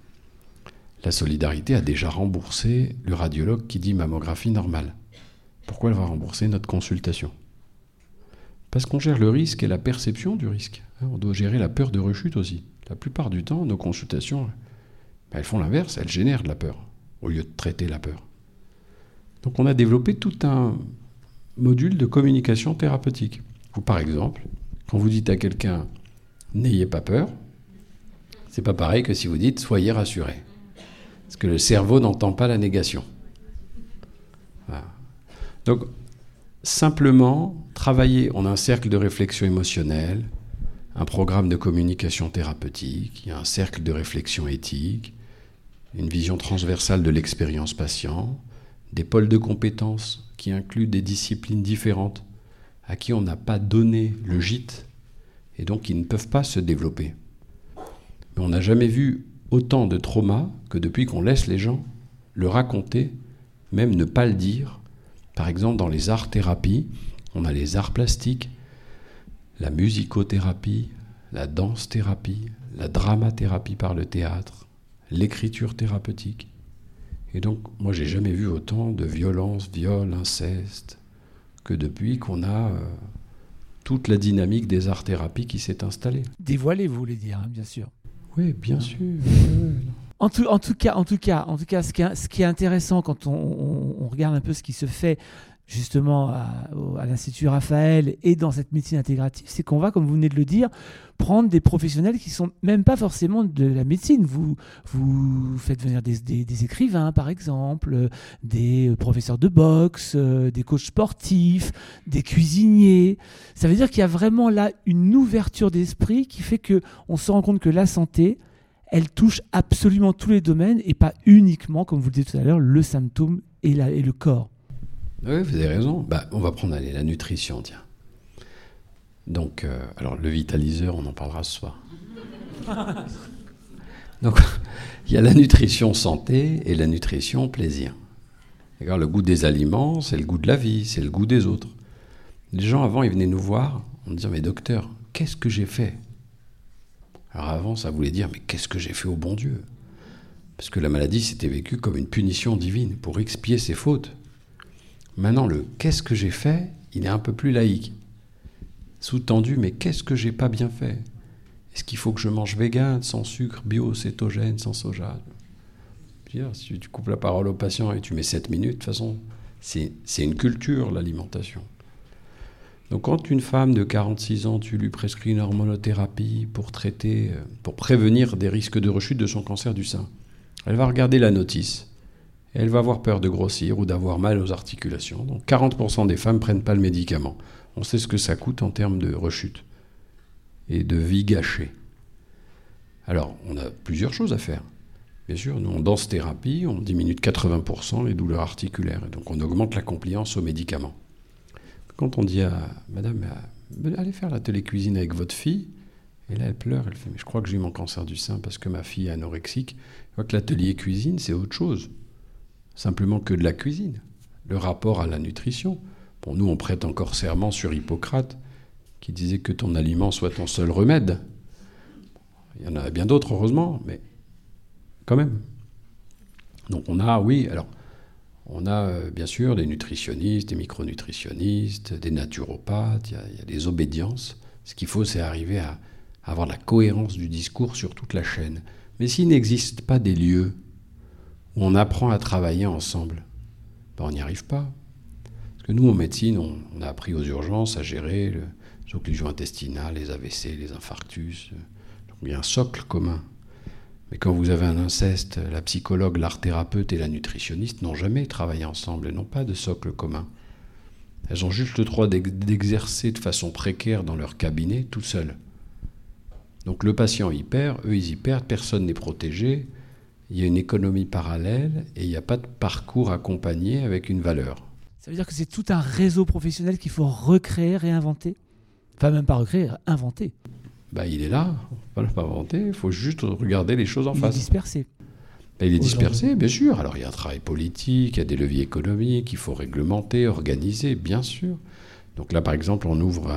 La solidarité a déjà remboursé le radiologue qui dit mammographie normale. Pourquoi elle va rembourser notre consultation? Parce qu'on gère le risque et la perception du risque. Hein, on doit gérer la peur de rechute aussi. La plupart du temps, nos consultations, ben, elles font l'inverse, elles génèrent de la peur, au lieu de traiter la peur. Donc on a développé tout un module de communication thérapeutique. Ou par exemple, quand vous dites à quelqu'un n'ayez pas peur, c'est pas pareil que si vous dites soyez rassuré. Parce que le cerveau n'entend pas la négation. Donc, simplement, travailler, on a un cercle de réflexion émotionnelle, un programme de communication thérapeutique, un cercle de réflexion éthique, une vision transversale de l'expérience patient, des pôles de compétences qui inclut des disciplines différentes, à qui on n'a pas donné le gîte, et donc qui ne peuvent pas se développer. Mais on n'a jamais vu autant de traumas que depuis qu'on laisse les gens le raconter, même ne pas le dire. Par exemple, dans les arts-thérapies, on a les arts plastiques, la musicothérapie, la danse-thérapie, la dramathérapie par le théâtre, l'écriture thérapeutique. Et donc, moi, j'ai jamais vu autant de violence, viol, inceste, que depuis qu'on a euh, toute la dynamique des arts-thérapies qui s'est installée. Dévoilez, vous voulez dire, hein, bien sûr. Oui, bien sûr. En tout, en tout, cas, en tout cas, en tout cas, ce qui est, ce qui est intéressant quand on, on, regarde un peu ce qui se fait justement à, l'Institut Raphaël et dans cette médecine intégrative, c'est qu'on va, comme vous venez de le dire, prendre des professionnels qui sont même pas forcément de la médecine. Vous, vous faites venir des, écrivains, par exemple, des professeurs de boxe, euh, des coachs sportifs, des cuisiniers. Ça veut dire qu'il y a vraiment là une ouverture d'esprit qui fait que on se rend compte que la santé, elle touche absolument tous les domaines et pas uniquement, comme vous le disiez tout à l'heure, le symptôme et, le corps. Oui, vous avez raison. Bah, on va prendre la nutrition, tiens. Donc, euh, alors le vitaliseur, on en parlera ce soir. Donc, il y a la nutrition santé et la nutrition plaisir. Le goût des aliments, c'est le goût de la vie, c'est le goût des autres. Les gens avant, ils venaient nous voir en disant Mais docteur, qu'est-ce que j'ai fait? Alors avant, ça voulait dire Mais qu'est-ce que j'ai fait au bon Dieu? Parce que la maladie, s'était vécue comme une punition divine pour expier ses fautes. Maintenant, le qu'est-ce que j'ai fait, il est un peu plus laïque. Sous-tendu, mais qu'est-ce que j'ai pas bien fait? Est-ce qu'il faut que je mange vegan, sans sucre, bio, cétogène, sans soja? Si tu coupes la parole au patient et tu mets 7 minutes, de toute façon, C'est une culture, l'alimentation. Donc quand une femme de 46 ans, tu lui prescris une hormonothérapie pour traiter, euh, pour prévenir des risques de rechute de son cancer du sein, elle va regarder la notice. Elle va avoir peur de grossir ou d'avoir mal aux articulations. Donc 40% des femmes ne prennent pas le médicament. On sait ce que ça coûte en termes de rechute et de vie gâchée. Alors, on a plusieurs choses à faire. Bien sûr, nous, en danse thérapie, on diminue de 80% les douleurs articulaires. Et donc, on augmente la compliance aux médicaments. Quand on dit à madame, allez faire la télécuisine avec votre fille, et là, elle pleure, elle fait, mais je crois que j'ai eu mon cancer du sein parce que ma fille est anorexique. Je que l'atelier cuisine, c'est autre chose. Simplement que de la cuisine. Le rapport à la nutrition. Nous, on prête encore serment sur Hippocrate, qui disait que ton aliment soit ton seul remède. Il y en a bien d'autres, heureusement, mais quand même. Donc on a, oui, alors, on a euh, bien sûr des nutritionnistes, des micronutritionnistes, des naturopathes, il y, a, des obédiences. Ce qu'il faut, c'est arriver à, avoir la cohérence du discours sur toute la chaîne. Mais s'il n'existe pas des lieux où on apprend à travailler ensemble, ben on n'y arrive pas. Que nous, en médecine, on, a appris aux urgences à gérer les occlusions intestinales, les AVC, les infarctus. Il y a un socle commun. Mais quand vous avez un inceste, la psychologue, l'art thérapeute et la nutritionniste n'ont jamais travaillé ensemble et n'ont pas de socle commun. Elles ont juste le droit d'exercer de façon précaire dans leur cabinet tout seul. Donc le patient y perd, eux ils y perdent, personne n'est protégé, il y a une économie parallèle et il n'y a pas de parcours accompagné avec une valeur. Ça veut dire que c'est tout un réseau professionnel qu'il faut recréer, réinventer Enfin même pas recréer, inventer. Bah, il est là, on ne pas inventer, il faut juste regarder les choses en face. Il est dispersé. Bah, il est dispersé, bien sûr. Alors il y a un travail politique, il y a des leviers économiques, il faut réglementer, organiser, bien sûr. Donc là, par exemple, on ouvre.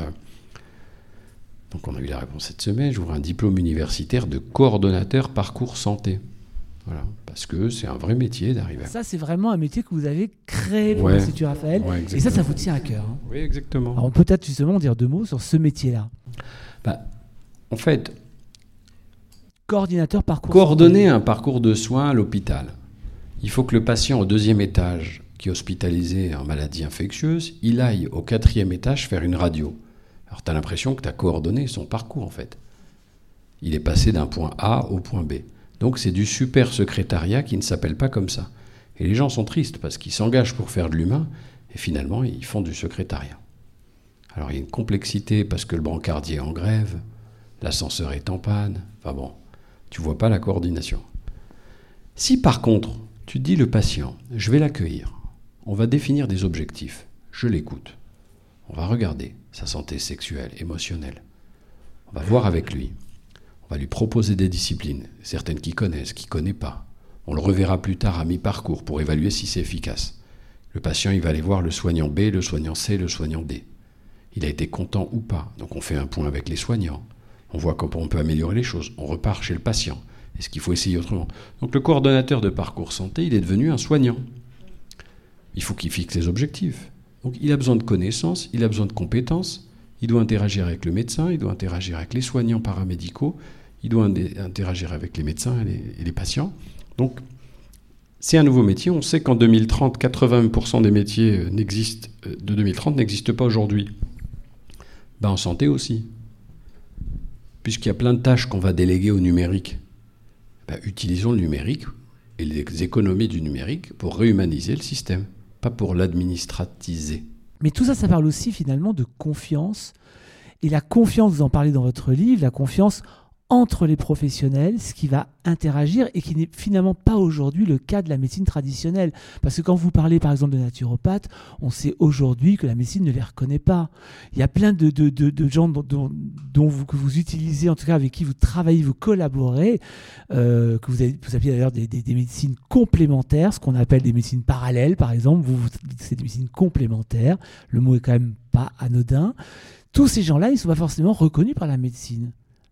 Donc on a eu la réponse cette semaine. J'ouvre un diplôme universitaire de coordonnateur parcours santé. Voilà, parce que c'est un vrai métier d'arriver. Ça, c'est vraiment un métier que vous avez créé pour l'Institut Raphaël. et ça, ça vous tient à cœur. Hein. Oui, exactement. Alors, on peut peut-être justement dire deux mots sur ce métier-là. Bah, en fait, coordinateur parcours. Coordonner un parcours de soins à l'hôpital. Il faut que le patient au deuxième étage, qui est hospitalisé en maladie infectieuse, il aille au quatrième étage faire une radio. Alors tu as l'impression que tu as coordonné son parcours en fait. Il est passé d'un point A au point B. Donc c'est du super secrétariat qui ne s'appelle pas comme ça. Et les gens sont tristes parce qu'ils s'engagent pour faire de l'humain et finalement ils font du secrétariat. Alors il y a une complexité parce que le brancardier est en grève, l'ascenseur est en panne, enfin bon, tu vois pas la coordination. Si par contre tu dis le patient, je vais l'accueillir, on va définir des objectifs, je l'écoute, on va regarder sa santé sexuelle, émotionnelle, on va voir avec lui, on va lui proposer des disciplines, certaines qu'il connaissent, qu'il ne connaît pas. On le reverra plus tard à mi-parcours pour évaluer si c'est efficace. Le patient, il va aller voir le soignant B, le soignant C, le soignant D. Il a été content ou pas. Donc on fait un point avec les soignants. On voit comment on peut améliorer les choses. On repart chez le patient. Est-ce qu'il faut essayer autrement? Donc le coordonnateur de parcours santé, il est devenu un soignant. Il faut qu'il fixe les objectifs. Donc il a besoin de connaissances, il a besoin de compétences, il doit interagir avec le médecin, il doit interagir avec les soignants paramédicaux, il doit interagir avec les médecins et les, patients. Donc, c'est un nouveau métier. On sait qu'en 2030, 80% des métiers euh, euh, de 2030 n'existent pas aujourd'hui. Ben, en santé aussi. Puisqu'il y a plein de tâches qu'on va déléguer au numérique. Ben, utilisons le numérique et les économies du numérique pour réhumaniser le système, pas pour l'administratiser. Mais tout ça, ça parle aussi finalement de confiance. Et la confiance, vous en parlez dans votre livre, la confiance entre les professionnels, ce qui va interagir et qui n'est finalement pas aujourd'hui le cas de la médecine traditionnelle. Parce que quand vous parlez par exemple de naturopathes, on sait aujourd'hui que la médecine ne les reconnaît pas. Il y a plein de, gens dont, que vous utilisez, en tout cas avec qui vous travaillez, vous collaborez, euh, que vous, avez, vous appelez d'ailleurs des, des, médecines complémentaires, ce qu'on appelle des médecines parallèles par exemple, vous, vous c'est des médecines complémentaires, le mot est quand même pas anodin. Tous ces gens-là, ils ne sont pas forcément reconnus par la médecine.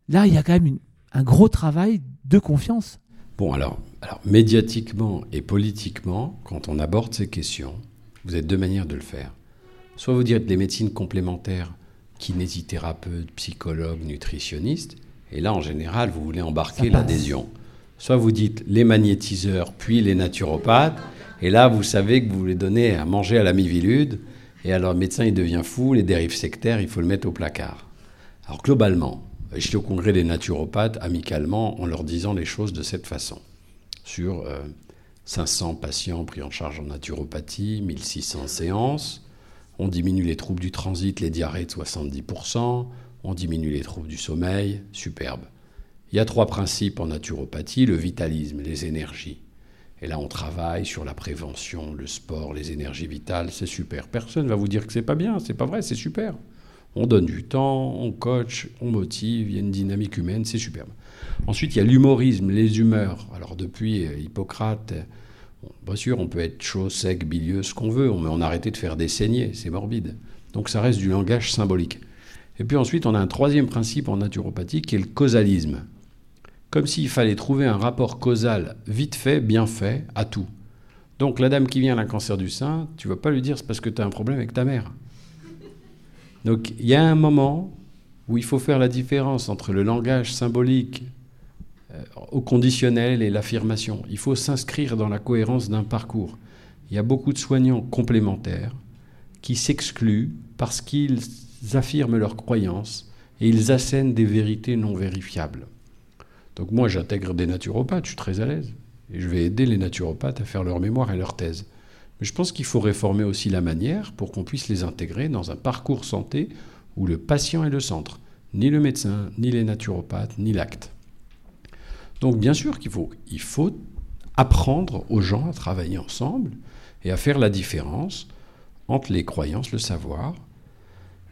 Là, il y a quand même un gros travail de confiance. Bon, alors, alors, médiatiquement et politiquement, quand on aborde ces questions, vous avez deux manières de le faire. Soit vous dites les médecines complémentaires, kinésithérapeutes, psychologues, nutritionnistes, et là, en général, vous voulez embarquer l'adhésion. Soit vous dites les magnétiseurs, puis les naturopathes, Et là, vous savez que vous voulez donner à manger à la mivilude, et alors le médecin, il devient fou, les dérives sectaires, il faut le mettre au placard. Alors globalement, j'étais au congrès des naturopathes amicalement en leur disant les choses de cette façon. Sur 500 euh, patients pris en charge en naturopathie, 1600 séances, on diminue les troubles du transit, les diarrhées de 70%, on diminue les troubles du sommeil, superbe. Il y a trois principes en naturopathie, le vitalisme, les énergies. Et là, on travaille sur la prévention, le sport, les énergies vitales, c'est super. Personne ne va vous dire que c'est pas bien, c'est pas vrai, c'est super. On donne du temps, on coach, on motive, il y a une dynamique humaine, c'est superbe. Ensuite, il y a l'humorisme, les humeurs. Alors depuis euh, Hippocrate, bien sûr, on peut être chaud, sec, bilieux, ce qu'on veut, mais on a arrêté de faire des saignées, c'est morbide. Donc ça reste du langage symbolique. Et puis ensuite, on a un troisième principe en naturopathie qui est le causalisme. Comme s'il fallait trouver un rapport causal vite fait, bien fait, à tout. Donc la dame qui vient à un cancer du sein, tu vas pas lui dire c'est parce que tu as un problème avec ta mère. Donc il y a un moment où il faut faire la différence entre le langage symbolique euh, au conditionnel et l'affirmation. Il faut s'inscrire dans la cohérence d'un parcours. Il y a beaucoup de soignants complémentaires qui s'excluent parce qu'ils affirment leurs croyances et ils assènent des vérités non vérifiables. Donc moi j'intègre des naturopathes, je suis très à l'aise. Et je vais aider les naturopathes à faire leur mémoire et leur thèse. Mais je pense qu'il faut réformer aussi la manière pour qu'on puisse les intégrer dans un parcours santé où le patient est le centre. Ni le médecin, ni les naturopathes, ni l'acte. Donc bien sûr qu'il faut, il faut apprendre aux gens à travailler ensemble et à faire la différence entre les croyances, le savoir,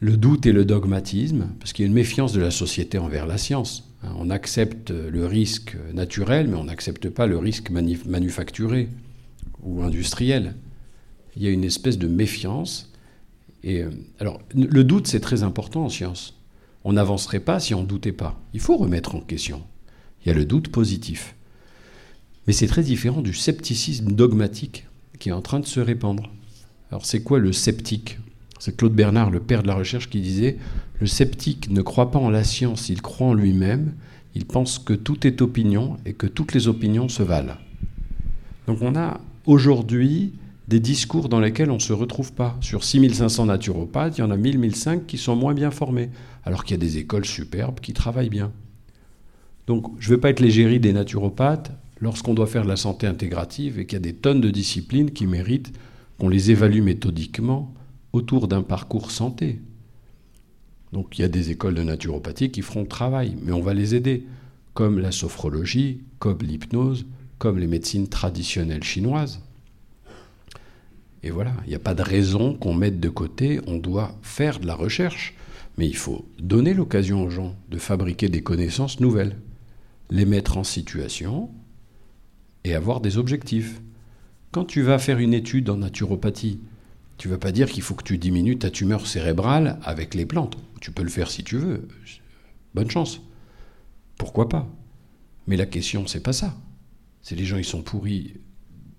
le doute et le dogmatisme, parce qu'il y a une méfiance de la société envers la science. Hein, on accepte le risque naturel, mais on n'accepte pas le risque manufacturé ou industriel. Il y a une espèce de méfiance. Et euh, alors, le doute, c'est très important en science. On n'avancerait pas si on ne doutait pas. Il faut remettre en question. Il y a le doute positif. Mais c'est très différent du scepticisme dogmatique qui est en train de se répandre. Alors, c'est quoi le sceptique? C'est Claude Bernard, le père de la recherche, qui disait Le sceptique ne croit pas en la science, il croit en lui-même. Il pense que tout est opinion et que toutes les opinions se valent. Donc on a aujourd'hui des discours dans lesquels on ne se retrouve pas. Sur 6500 naturopathes, il y en a 1000, 1005 qui sont moins bien formés, alors qu'il y a des écoles superbes qui travaillent bien. Donc je ne veux pas être l'égérie des naturopathes lorsqu'on doit faire de la santé intégrative et qu'il y a des tonnes de disciplines qui méritent qu'on les évalue méthodiquement autour d'un parcours santé. Donc il y a des écoles de naturopathie qui feront le travail, mais on va les aider, comme la sophrologie, comme l'hypnose, comme les médecines traditionnelles chinoises. Et voilà, il n'y a pas de raison qu'on mette de côté, on doit faire de la recherche, mais il faut donner l'occasion aux gens de fabriquer des connaissances nouvelles, les mettre en situation et avoir des objectifs. Quand tu vas faire une étude en naturopathie, tu ne veux pas dire qu'il faut que tu diminues ta tumeur cérébrale avec les plantes. Tu peux le faire si tu veux. Bonne chance. Pourquoi pas? Mais la question, c'est pas ça. C'est les gens, ils sont pourris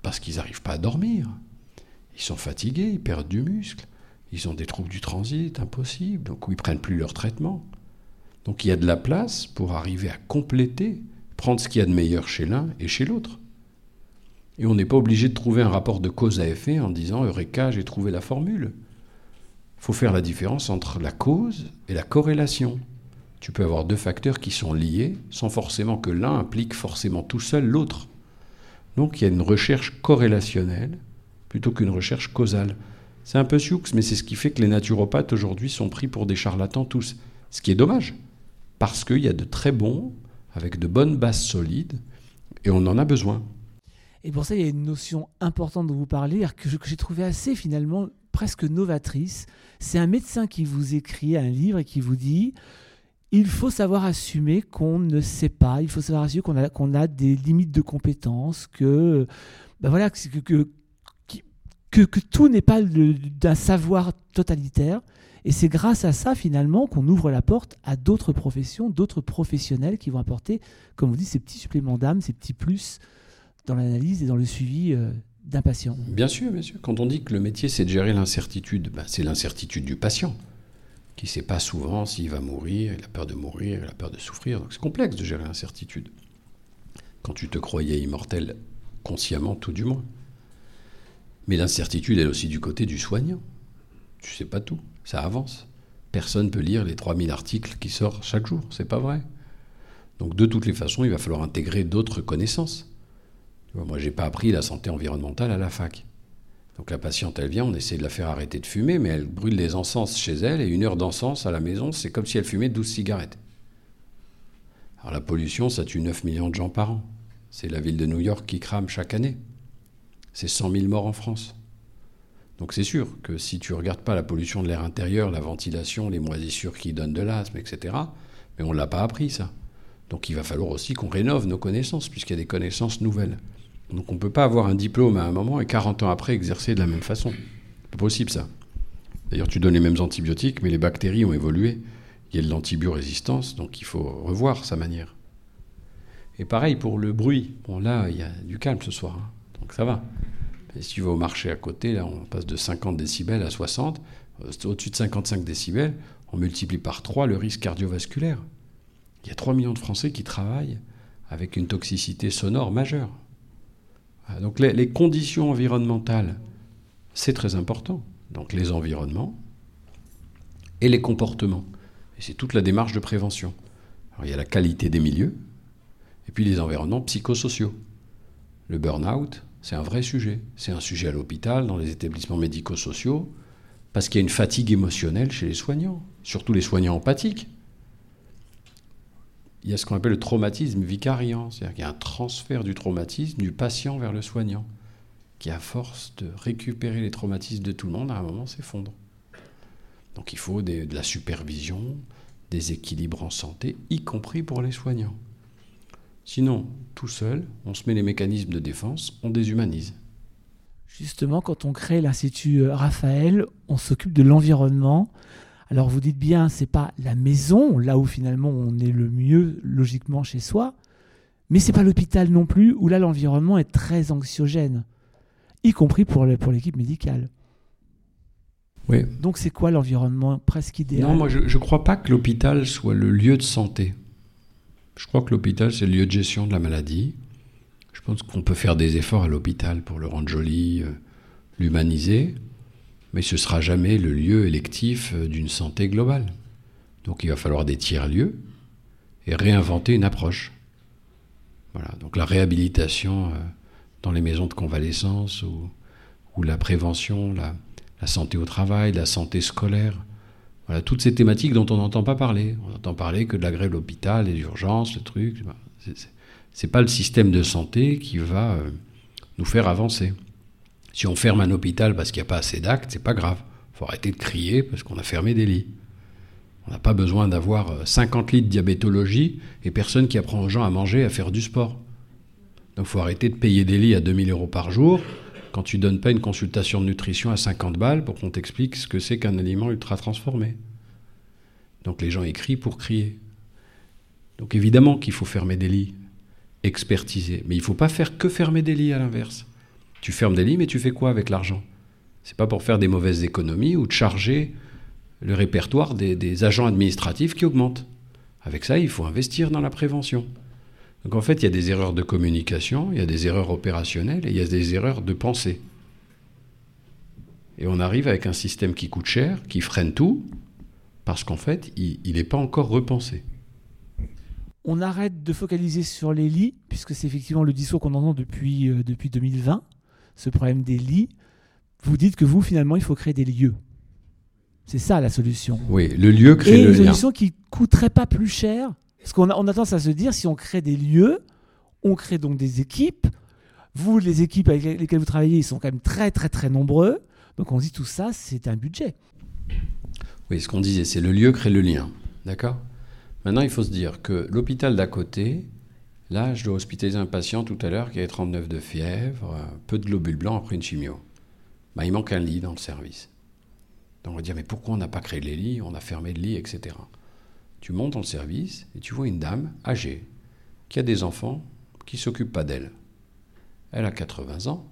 parce qu'ils n'arrivent pas à dormir. Ils sont fatigués, ils perdent du muscle. Ils ont des troubles du transit, impossible. Donc, ils prennent plus leur traitement. Donc, il y a de la place pour arriver à compléter, prendre ce qu'il y a de meilleur chez l'un et chez l'autre. Et on n'est pas obligé de trouver un rapport de cause à effet en disant Eureka, j'ai trouvé la formule. Il faut faire la différence entre la cause et la corrélation. Tu peux avoir deux facteurs qui sont liés sans forcément que l'un implique forcément tout seul l'autre. Donc il y a une recherche corrélationnelle plutôt qu'une recherche causale. C'est un peu sioux, mais c'est ce qui fait que les naturopathes aujourd'hui sont pris pour des charlatans tous. Ce qui est dommage, parce qu'il y a de très bons, avec de bonnes bases solides, et on en a besoin. Et pour ça, il y a une notion importante dont vous parlez, que j'ai trouvé assez finalement presque novatrice. C'est un médecin qui vous écrit un livre et qui vous dit il faut savoir assumer qu'on ne sait pas, il faut savoir assumer qu'on a, qu'on a des limites de compétences, que, ben voilà, que, que, tout n'est pas d'un savoir totalitaire. Et c'est grâce à ça, finalement, qu'on ouvre la porte à d'autres professions, d'autres professionnels qui vont apporter, comme vous dites, ces petits suppléments d'âme, ces petits plus dans l'analyse et dans le suivi euh, d'un patient. Bien sûr, bien sûr. Quand on dit que le métier, c'est de gérer l'incertitude, ben, c'est l'incertitude du patient, qui ne sait pas souvent s'il va mourir, il a peur de mourir, il a peur de souffrir. Donc c'est complexe de gérer l'incertitude. Quand tu te croyais immortel, consciemment tout du moins. Mais l'incertitude est aussi du côté du soignant. Tu sais pas tout, ça avance. Personne ne peut lire les 3000 articles qui sortent chaque jour, c'est pas vrai. Donc de toutes les façons, il va falloir intégrer d'autres connaissances. Moi, j'ai pas appris la santé environnementale à la fac. Donc la patiente, elle vient, on essaie de la faire arrêter de fumer, mais elle brûle des encens chez elle, et une heure d'encens à la maison, c'est comme si elle fumait 12 cigarettes. Alors la pollution, ça tue 9 millions de gens par an. C'est la ville de New York qui crame chaque année. C'est 100 000 morts en France. Donc c'est sûr que si tu ne regardes pas la pollution de l'air intérieur, la ventilation, les moisissures qui donnent de l'asthme, etc., mais on ne l'a pas appris ça. Donc il va falloir aussi qu'on rénove nos connaissances, puisqu'il y a des connaissances nouvelles. Donc on ne peut pas avoir un diplôme à un moment et 40 ans après exercer de la même façon. C'est possible ça. D'ailleurs, tu donnes les mêmes antibiotiques, mais les bactéries ont évolué. Il y a de l'antibiorésistance, donc il faut revoir sa manière. Et pareil pour le bruit. Bon, là, il y a du calme ce soir, hein. Donc ça va. Si tu vas au marché à côté, là, on passe de 50 décibels à 60. Euh, au-dessus de 55 décibels, on multiplie par 3 le risque cardiovasculaire. Il y a 3 millions de Français qui travaillent avec une toxicité sonore majeure. Donc les, conditions environnementales, c'est très important. Donc les environnements et les comportements. Et c'est toute la démarche de prévention. Alors il y a la qualité des milieux et puis les environnements psychosociaux. Le burn-out, c'est un vrai sujet. C'est un sujet à l'hôpital, dans les établissements médico-sociaux, parce qu'il y a une fatigue émotionnelle chez les soignants, surtout les soignants empathiques il y a ce qu'on appelle le traumatisme vicariant, c'est-à-dire qu'il y a un transfert du traumatisme du patient vers le soignant, qui à force de récupérer les traumatismes de tout le monde, à un moment s'effondre. Donc il faut de la supervision, des équilibres en santé, y compris pour les soignants. Sinon, tout seul, on se met les mécanismes de défense, on déshumanise. Justement, quand on crée l'Institut euh, Raphaël, on s'occupe de l'environnement, alors vous dites bien, c'est pas la maison, là où finalement on est le mieux logiquement chez soi, mais c'est pas l'hôpital non plus, où là l'environnement est très anxiogène, y compris pour l'équipe médicale. Oui. Donc c'est quoi l'environnement presque idéal? Non, moi je ne crois pas que l'hôpital soit le lieu de santé. Je crois que l'hôpital c'est le lieu de gestion de la maladie. Je pense qu'on peut faire des efforts à l'hôpital pour le rendre joli, euh, l'humaniser mais ce ne sera jamais le lieu électif euh, d'une santé globale. Donc il va falloir des tiers-lieux et réinventer une approche. Voilà, donc la réhabilitation euh, dans les maisons de convalescence ou, ou la prévention, la, santé au travail, la santé scolaire. Voilà, toutes ces thématiques dont on n'entend pas parler. On entend parler que de la grève de l'hôpital, les urgences, le truc. C'est pas le système de santé qui va euh, nous faire avancer. Si on ferme un hôpital parce qu'il n'y a pas assez d'actes, c'est pas grave. Faut arrêter de crier parce qu'on a fermé des lits. On n'a pas besoin d'avoir 50 euh, lits de diabétologie et personne qui apprend aux gens à manger, à faire du sport. Donc faut arrêter de payer des lits à 2000 euros par jour quand tu donnes pas une consultation de nutrition à 50 balles pour qu'on t'explique ce que c'est qu'un aliment ultra transformé. Donc les gens écrient pour crier. Donc évidemment qu'il faut fermer des lits, expertiser. Mais il faut pas faire que fermer des lits à l'inverse. Tu fermes des lits, mais tu fais quoi avec l'argent? C'est pas pour faire des mauvaises économies ou de charger le répertoire des, agents administratifs qui augmente. Avec ça, il faut investir dans la prévention. Donc en fait, il y a des erreurs de communication, il y a des erreurs opérationnelles et il y a des erreurs de pensée. Et on arrive avec un système qui coûte cher, qui freine tout, parce qu'en fait, il n'est pas encore repensé. On arrête de focaliser sur les lits, puisque c'est effectivement le discours qu'on entend depuis, euh, depuis 2020 ce problème des lits, vous dites que vous, finalement, il faut créer des lieux. C'est ça la solution. Oui, le lieu crée Et le une solution qui coûterait pas plus cher. Parce qu'on a, on a tendance à se dire, si on crée des lieux, on crée donc des équipes. Vous, les équipes avec lesquelles vous travaillez, ils sont quand même très, très, très nombreux. Donc on dit tout ça, c'est un budget. Oui, ce qu'on disait, c'est le lieu crée le lien. D'accord? Maintenant, il faut se dire que l'hôpital d'à côté, Là, je dois hospitaliser un patient tout à l'heure qui avait 39 de fièvre, peu de globules blancs après une chimio. Bah, il manque un lit dans le service. Donc on va dire, mais pourquoi on n'a pas créé les lits, on a fermé le lit, etc. Tu montes dans le service et tu vois une dame âgée qui a des enfants qui ne s'occupent pas d'elle. Elle a 80 ans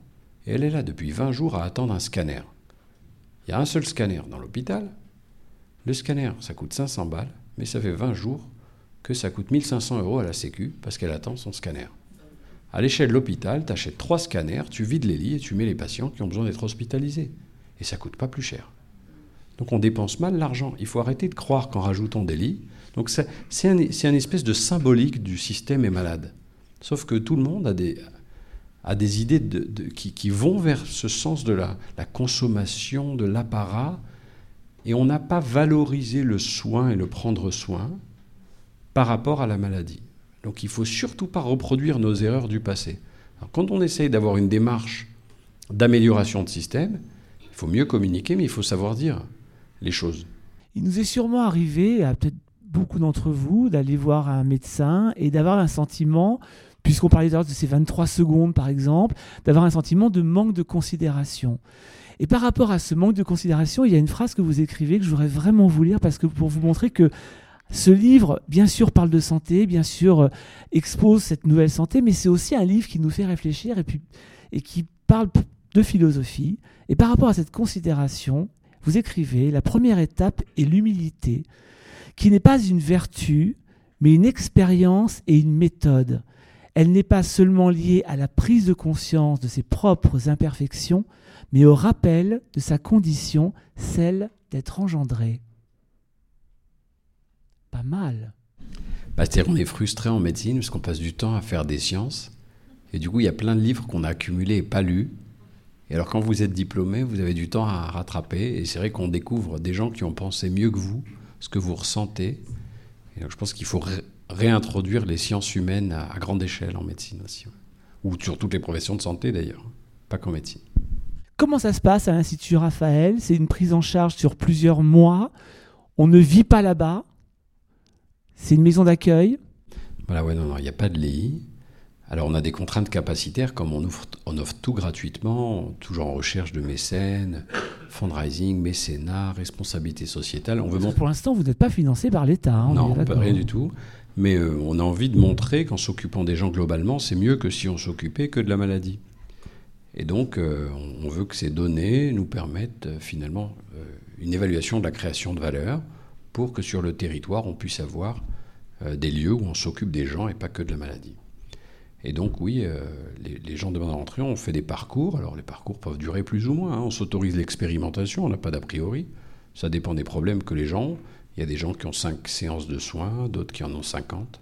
et elle est là depuis 20 jours à attendre un scanner. Il y a un seul scanner dans l'hôpital. Le scanner, ça coûte 500 balles, mais ça fait 20 jours que ça coûte 1500 euros à la Sécu parce qu'elle attend son scanner. À l'échelle de l'hôpital, tu achètes trois scanners, tu vides les lits et tu mets les patients qui ont besoin d'être hospitalisés. Et ça coûte pas plus cher. Donc on dépense mal l'argent. Il faut arrêter de croire qu'en rajoutant des lits. Donc c'est un, un, espèce de symbolique du système est malade. Sauf que tout le monde a des, a des idées de, qui, vont vers ce sens de la, la consommation, de l'apparat. Et on n'a pas valorisé le soin et le prendre soin par rapport à la maladie. Donc il ne faut surtout pas reproduire nos erreurs du passé. quand on essaye d'avoir une démarche d'amélioration de système, il faut mieux communiquer, mais il faut savoir dire les choses. Il nous est sûrement arrivé, à peut-être beaucoup d'entre vous, d'aller voir un médecin et d'avoir un sentiment, puisqu'on parlait de ces 23 secondes par exemple, d'avoir un sentiment de manque de considération. Et par rapport à ce manque de considération, il y a une phrase que vous écrivez que je voudrais vraiment vous lire parce que pour vous montrer que ce livre, bien sûr, parle de santé, bien sûr, euh, expose cette nouvelle santé, mais c'est aussi un livre qui nous fait réfléchir et, puis, et qui parle de philosophie. Et par rapport à cette considération, vous écrivez, la première étape est l'humilité, qui n'est pas une vertu, mais une expérience et une méthode. Elle n'est pas seulement liée à la prise de conscience de ses propres imperfections, mais au rappel de sa condition, celle d'être engendré pas mal. Bah, C'est-à-dire qu'on est frustré en médecine parce qu'on passe du temps à faire des sciences. Et du coup, il y a plein de livres qu'on a accumulés et pas lus. Et alors, quand vous êtes diplômé, vous avez du temps à rattraper. Et c'est vrai qu'on découvre des gens qui ont pensé mieux que vous, ce que vous ressentez. Et donc, je pense qu'il faut réintroduire les sciences humaines à, grande échelle en médecine aussi. Ou sur toutes les professions de santé d'ailleurs, pas qu'en médecine. Comment ça se passe à l'Institut Raphaël? C'est une prise en charge sur plusieurs mois. On ne vit pas là-bas. C'est une maison d'accueil? Voilà, ouais, non, non, il n'y a pas de lit. Alors on a des contraintes capacitaires, comme on offre, on offre tout gratuitement, toujours en recherche de mécènes, fundraising, mécénat, responsabilité sociétale. On veut Pour l'instant, vous n'êtes pas financé par l'État. Hein, non, pas rien du tout. Mais euh, on a envie de montrer qu'en s'occupant des gens globalement, c'est mieux que si on s'occupait que de la maladie. Et donc, euh, on veut que ces données nous permettent euh, finalement une évaluation de la création de valeur pour que sur le territoire, on puisse avoir des lieux où on s'occupe des gens et pas que de la maladie. Et donc oui, euh, les, gens demandent à rentrer, on fait des parcours. Alors les parcours peuvent durer plus ou moins. Hein. On s'autorise l'expérimentation, on n'a pas d'a priori. Ça dépend des problèmes que les gens ont. Il y a des gens qui ont 5 séances de soins, d'autres qui en ont 50.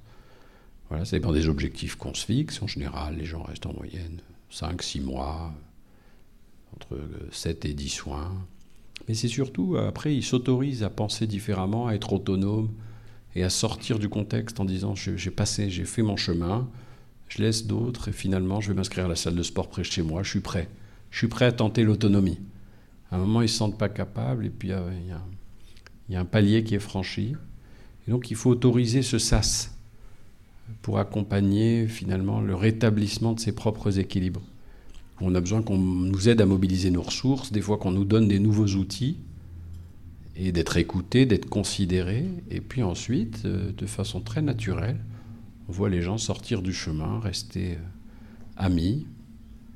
Voilà, ça dépend des objectifs qu'on se fixe. En général, les gens restent en moyenne 5, 6 mois, entre 7 et 10 soins. Mais c'est surtout, euh, après, ils s'autorisent à penser différemment, à être autonomes et à sortir du contexte en disant j'ai passé, j'ai fait mon chemin, je laisse d'autres et finalement je vais m'inscrire à la salle de sport près de chez moi, je suis prêt. Je suis prêt à tenter l'autonomie. À un moment, ils ne se sentent pas capables et puis euh, il y, a un palier qui est franchi. Donc il faut autoriser ce sas pour accompagner finalement le rétablissement de ses propres équilibres. On a besoin qu'on nous aide à mobiliser nos ressources, des fois qu'on nous donne des nouveaux outils, et d'être écouté, d'être considéré. Et puis ensuite, euh, de façon très naturelle, on voit les gens sortir du chemin, rester euh, amis.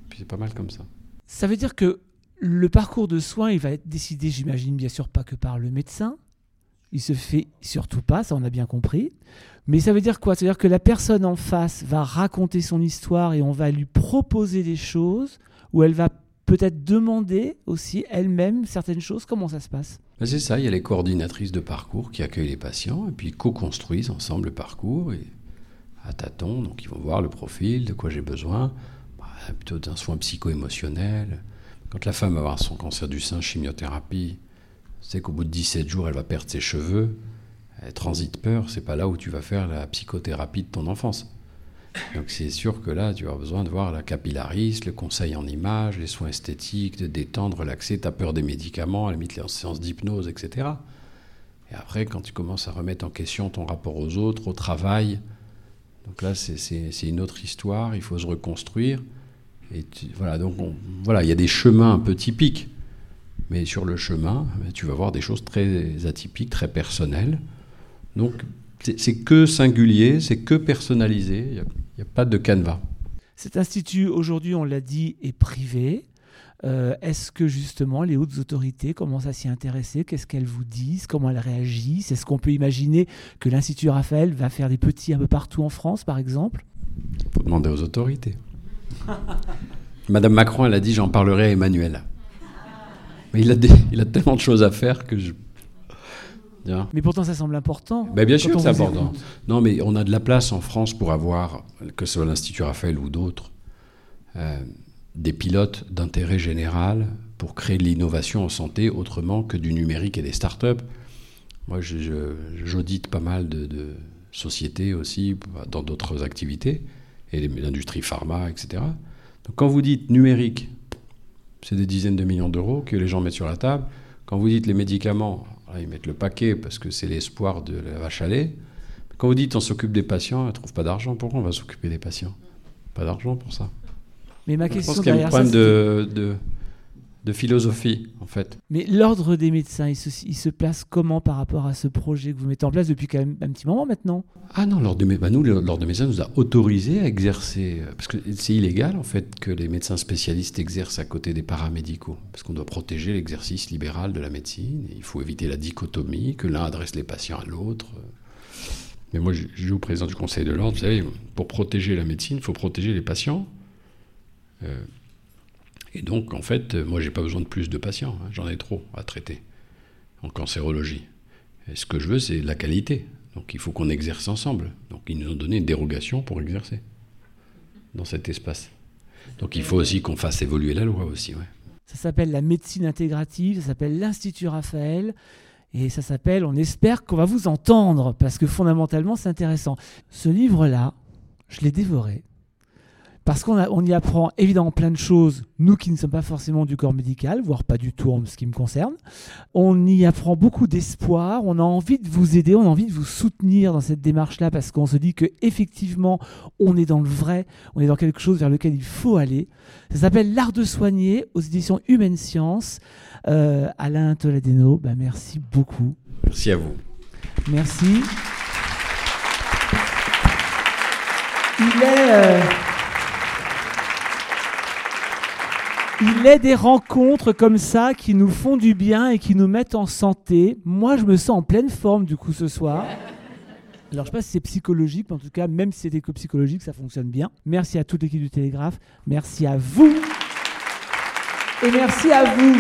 Puis c'est pas mal comme ça. Ça veut dire que le parcours de soins, il va être décidé, j'imagine bien sûr, pas que par le médecin. Il se fait surtout pas, ça on a bien compris. Mais ça veut dire quoi? Ça veut dire que la personne en face va raconter son histoire et on va lui proposer des choses, ou elle va peut-être demander aussi elle-même certaines choses. Comment ça se passe? Ben, C'est ça, il y a les coordinatrices de parcours qui accueillent les patients et puis co-construisent ensemble le parcours et à tâtons. Donc ils vont voir le profil, de quoi j'ai besoin, bah, plutôt d'un soin psycho-émotionnel. Quand la femme va avoir son cancer du sein, chimiothérapie, c'est qu'au bout de 17 jours, elle va perdre ses cheveux. Euh, transit peur, c'est pas là où tu vas faire la psychothérapie de ton enfance. Donc c'est sûr que là, tu as besoin de voir la capillariste, le conseil en images, les soins esthétiques, de détendre, relaxer, tu peur des médicaments, à la limite les séances d'hypnose, etc. Et après, quand tu commences à remettre en question ton rapport aux autres, au travail, donc là, c'est une autre histoire, il faut se reconstruire. Et voilà, donc voilà, il y a des chemins un peu typiques, mais sur le chemin, tu vas voir des choses très atypiques, très personnelles. Donc, c'est que singulier, c'est que personnalisé, il n'y a, pas de canevas. Cet institut, aujourd'hui, on l'a dit, est privé. Euh, est-ce que justement les hautes autorités commencent à s'y intéresser? Qu'est-ce qu'elles vous disent? Comment elles réagissent? Est-ce qu'on peut imaginer que l'Institut Raphaël va faire des petits un peu partout en France, par exemple? Faut demander aux autorités. Madame Macron, elle a dit j'en parlerai à Emmanuel. Mais il a, il a tellement de choses à faire que je. Mais pourtant, ça semble important. Ben bien sûr, c'est important. Non, mais on a de la place en France pour avoir, que ce soit l'Institut Raphaël ou d'autres, euh, des pilotes d'intérêt général pour créer de l'innovation en santé autrement que du numérique et des startups. Moi, j'audite pas mal de, sociétés aussi dans d'autres activités, et l'industrie pharma, etc. Donc quand vous dites numérique, c'est des dizaines de millions d'euros que les gens mettent sur la table. Quand vous dites les médicaments, ils mettent le paquet parce que c'est l'espoir de la vache à lait. Quand vous dites on s'occupe des patients, on ne trouve pas d'argent. Pourquoi on va s'occuper des patients? Pas d'argent pour ça. Mais ma question Je pense qu'il y a un problème de, de philosophie, en fait. Mais l'ordre des médecins, il se, place comment par rapport à ce projet que vous mettez en place depuis quand même un petit moment maintenant? Ah non, l'ordre des, bah nous, l'ordre des médecins nous a autorisé à exercer, parce que c'est illégal en fait que les médecins spécialistes exercent à côté des paramédicaux, parce qu'on doit protéger l'exercice libéral de la médecine, il faut éviter la dichotomie, que l'un adresse les patients à l'autre. Mais moi, je, au président du Conseil de l'ordre, vous savez, pour protéger la médecine, il faut protéger les patients. Euh, et donc, en fait, moi, j'ai pas besoin de plus de patients. Hein. J'en ai trop à traiter en cancérologie. Ce que je veux, c'est la qualité. Donc, il faut qu'on exerce ensemble. Donc, ils nous ont donné une dérogation pour exercer dans cet espace. Donc, il faut aussi qu'on fasse évoluer la loi aussi. Ça s'appelle la médecine intégrative, ça s'appelle l'Institut Raphaël. Et ça s'appelle On espère qu'on va vous entendre, parce que fondamentalement, c'est intéressant. Ce livre-là, je l'ai dévoré. Parce qu'on y apprend évidemment plein de choses, nous qui ne sommes pas forcément du corps médical, voire pas du tout en ce qui me concerne. On y apprend beaucoup d'espoir, on a envie de vous aider, on a envie de vous soutenir dans cette démarche-là, parce qu'on se dit que effectivement, on est dans le vrai, on est dans quelque chose vers lequel il faut aller. Ça s'appelle L'art de soigner aux éditions Humaine Science. Euh, Alain Toladeno, bah merci beaucoup. Merci à vous. Merci. Il est... Euh, Il est des rencontres comme ça qui nous font du bien et qui nous mettent en santé. Moi, je me sens en pleine forme du coup ce soir. Alors, je sais pas si c'est psychologique, mais en tout cas, même si c'était que psychologique, ça fonctionne bien. Merci à toute l'équipe du Télégraphe. Merci à vous. Et merci à vous